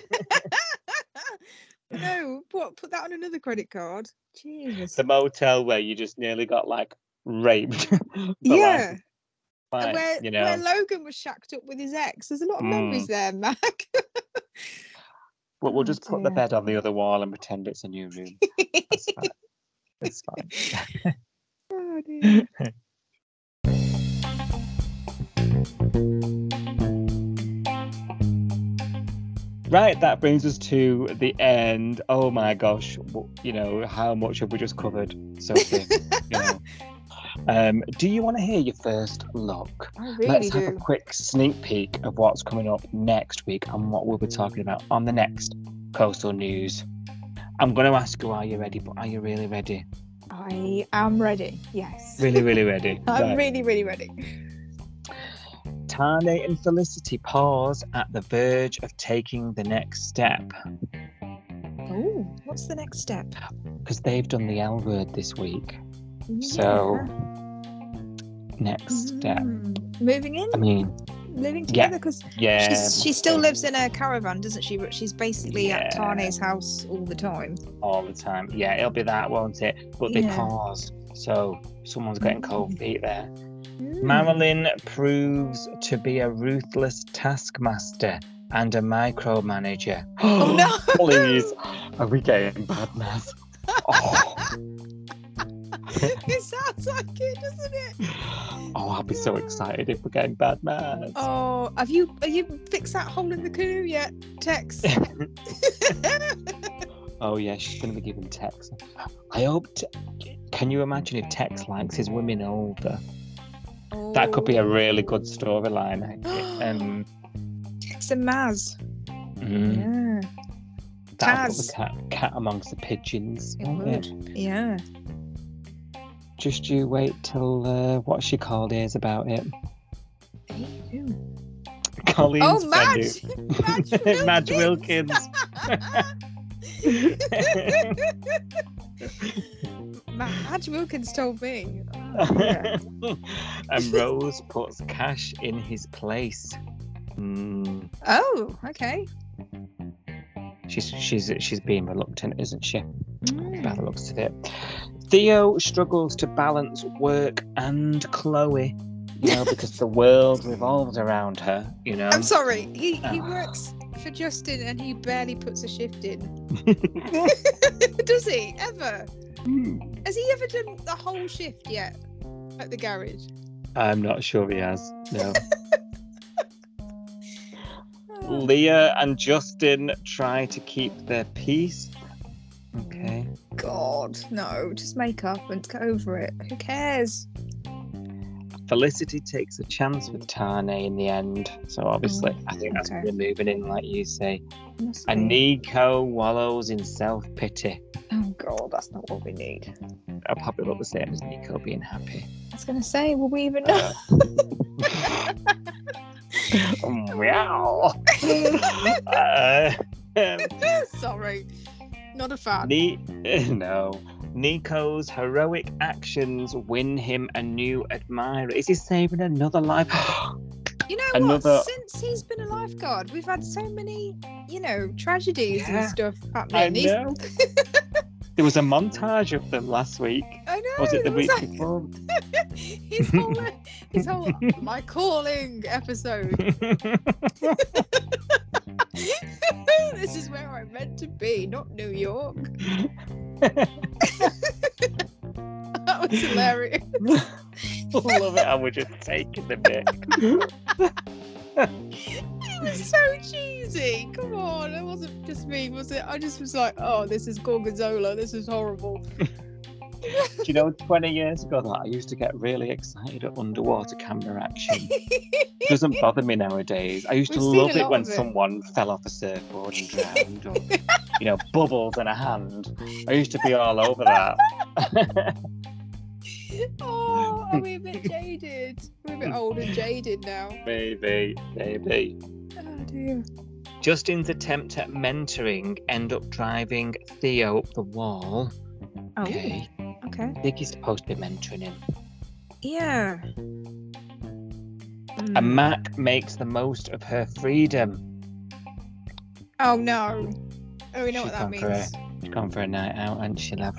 *laughs* no, what? Put that on another credit card. Jesus. the motel where you just nearly got like raped. like, yeah. Like, where, you know. where Logan was shacked up with his ex. There's a lot of memories Mm. there, Mac. But we'll Oh, just put the bed on the other wall and pretend it's a new room. That's fine. It's fine. oh, dear. Right, that brings us to the end. Oh my gosh, you know, how much have we just covered, Sophie? *laughs* you know. um, do you want to hear your first look? Really Let's do. have a quick sneak peek of what's coming up next week and what we'll be talking about on the next Coastal News. I'm going to ask you, are you ready? But are you really ready? I am ready. Yes. Really, really *laughs* ready? I'm Right. really, really ready. Tane and Felicity pause at the verge of taking the next step Oh, what's the next step? because they've done the L word this week. So, next step. Mm. moving in, I mean, living yeah. together because yeah. she's, she still lives in a caravan, doesn't she? But she's basically at Tane's house all the time. all the time. Yeah, it'll be that, won't it? But they Yeah. paused. So, someone's getting cold feet there. Mm. Marilyn proves to be a ruthless taskmaster and a micromanager. *gasps* Oh no! Please, *laughs* are we getting bad math? Oh, *laughs* it sounds like it, doesn't it? *gasps* oh, I'll be so excited if we're getting bad. Oh, have you have you fixed that hole in the canoe yet, Tex? *laughs* Oh yeah, she's going to be giving Tex. I hope. T- Can you imagine if Tex likes his women older? That could be a really good storyline. Um, Tex *gasps* and Maz. mm, Yeah, the Taz. cat, cat amongst the pigeons. it would. Yeah. Just you wait till uh, what she called is about it. *laughs* Colleen's Oh, Madge! *laughs* Madge *laughs* Madge Wilkins. Madge Wilkins told me. Yeah. *laughs* and Rose *laughs* puts Cash in his place. Mm, Oh, okay. she's she's she's being reluctant, isn't she? Mm. By the looks of it. Theo struggles to balance work and Chloe, you know, because the world revolves around her, you know. I'm sorry. He he Ah. works for Justin and he barely puts a shift in. *laughs* Does he ever? Hmm. Has he ever done the whole shift yet at the garage? I'm not sure he has. No. *laughs* *laughs* Leah and Justin try to keep their peace. Okay. God, no! Just make up and get over it. Who cares? Felicity takes a chance with Tane in the end. So obviously, I think that's okay. we're moving in, like you say. Must And be. Nico wallows in self pity. Oh God, that's not what we need. I'll probably look the same as Nico being happy. I was gonna say, will we even know? *laughs* Meow. *laughs* uh, *laughs* um, Sorry, not a fan. Ni- no. Nico's heroic actions win him a new admirer. Is he saving another life? *gasps* You know Another- what? Since he's been a lifeguard, we've had so many, you know, tragedies Yeah. and stuff I happening. He's- know. *laughs* there was a montage of them last week. I know. Was it the was week like- before? *laughs* his whole, his whole my calling episode. *laughs* this is where I'm meant to be, not New York. That was hilarious. I *laughs* love it. and we're just taking the mic. It was so cheesy. Come on, it wasn't just me, was it? I just was like, oh, this is Gorgonzola. This is horrible. Do you know, 20 years ago, that I used to get really excited at underwater camera action. *laughs* It doesn't bother me nowadays. I used to We've seen love it when it. someone fell off a surfboard and drowned, or you know, bubbles in a hand. I used to be all over that. *laughs* *laughs* oh, are we a bit *laughs* jaded? We're a bit old and jaded now. maybe, maybe. Oh dear. Justin's attempt at mentoring end up driving Theo up the wall. Oh, Okay, okay. I think he's supposed to be mentoring him. Yeah. And Mm. Mac makes the most of her freedom. Oh no. Oh, we know She's what that gone for means. She's gone for a night out, and she'll have.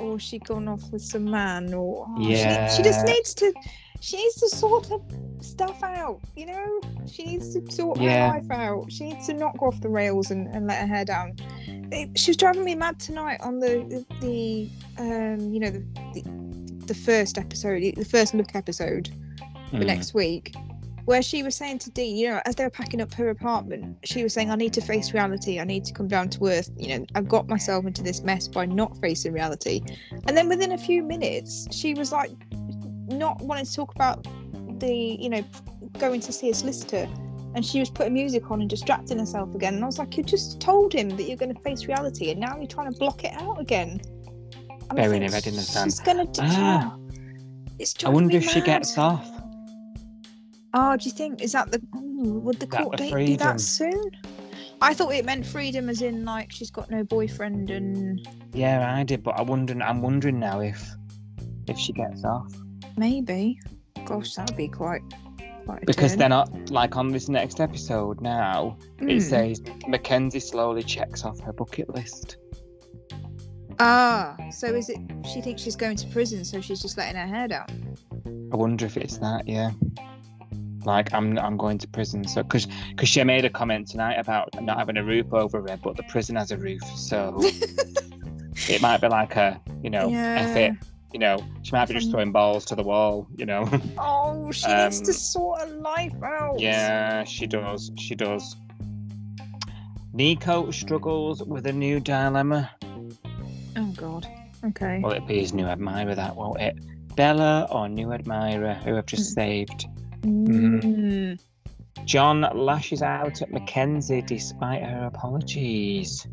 Or she gone off with some man, or oh, Yeah. she, she just needs to. She needs to sort her stuff out. You know, she needs to sort Yeah. her life out. She needs to not go off the rails and, and let her hair down. It- she was driving me mad tonight on the the, the um you know the, the the first episode, the first look episode for Mm. next week, where she was saying to Dean, you know, as they were packing up her apartment, she was saying, I need to face reality. I need to come down to earth. You know, I've got myself into this mess by not facing reality. And then within a few minutes, she was like, not wanting to talk about the, you know, going to see a solicitor. And she was putting music on and distracting herself again. And I was like, you just told him that you're going to face reality, and now you're trying to block it out again. I Very think near, I didn't understand. She's going to. Ah. It's I wonder if she gets off. Oh, do you think is that the ooh, would the That court the date be that soon? I thought it meant freedom as in like she's got no boyfriend and Yeah, I did, but I wondering. I'm wondering now if if she gets off maybe. Gosh, that'd be quite quite because turn. they're not like on this next episode now. It Hmm. says Mackenzie slowly checks off her bucket list. Ah, so is it she thinks she's going to prison, so she's just letting her hair down? I wonder if it's that. Yeah. Like I'm, I'm going to prison. So, because, because she made a comment tonight about not having a roof over her, but the prison has a roof, so *laughs* it might be like a, you know, F it. You know, she might be just throwing balls to the wall. You know. Oh, she needs to Um, sort her life out. Yeah, she does. She does. Nico struggles with a new dilemma. Oh God. Okay. Will it be his new admirer that won't it? Bella or new admirer who have just saved? Mm. John lashes out at Mackenzie despite her apologies.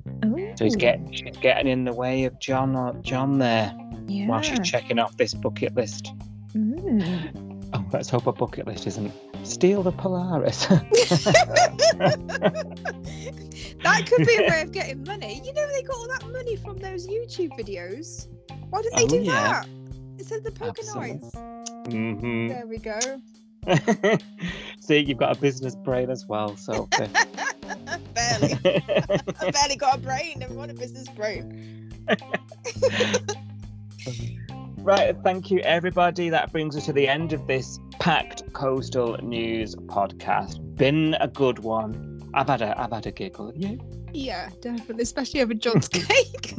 So he's Ooh, get, she's getting in the way of John or John there yeah. while she's checking off this bucket list. Mm. Oh, let's hope her bucket list isn't steal the Polaris. *laughs* that could be a way of getting money. You know, they got all that money from those YouTube videos. Why didn't they Oh, do yeah. that? Instead of the poker Absolutely. nights. hmm There we go. *laughs* See, you've got a business brain as well, so. *laughs* barely. *laughs* I barely got a brain. Never mind a business brain. Right, thank you everybody. That brings us to the end of this packed coastal news podcast. Been a good one. I've had a I've had a giggle. You? Yeah, definitely. Especially over John's cake.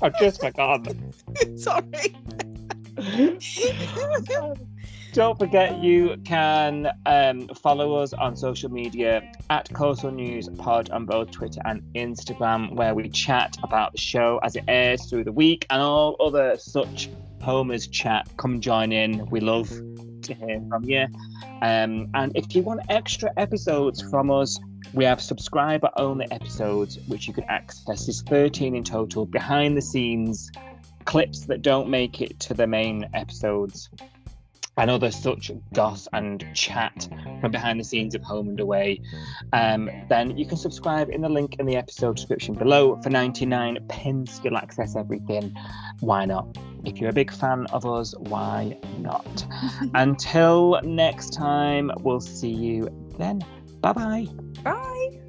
I've just forgotten. Sorry. *laughs* Don't forget you can um, follow us on social media at Coastal News Pod on both Twitter and Instagram, where we chat about the show as it airs through the week and all other such Homer's chat. Come join in. We love to hear from you. Um, and if you want extra episodes from us, we have subscriber only episodes which you can access. There's 13 in total, behind the scenes clips that don't make it to the main episodes and other such goss and chat from behind the scenes of Home and Away, um, then you can subscribe in the link in the episode description below for 99 pence. You'll access everything. Why not? If you're a big fan of us, why not? *laughs* Until next time, we'll see you then. Bye bye. Bye.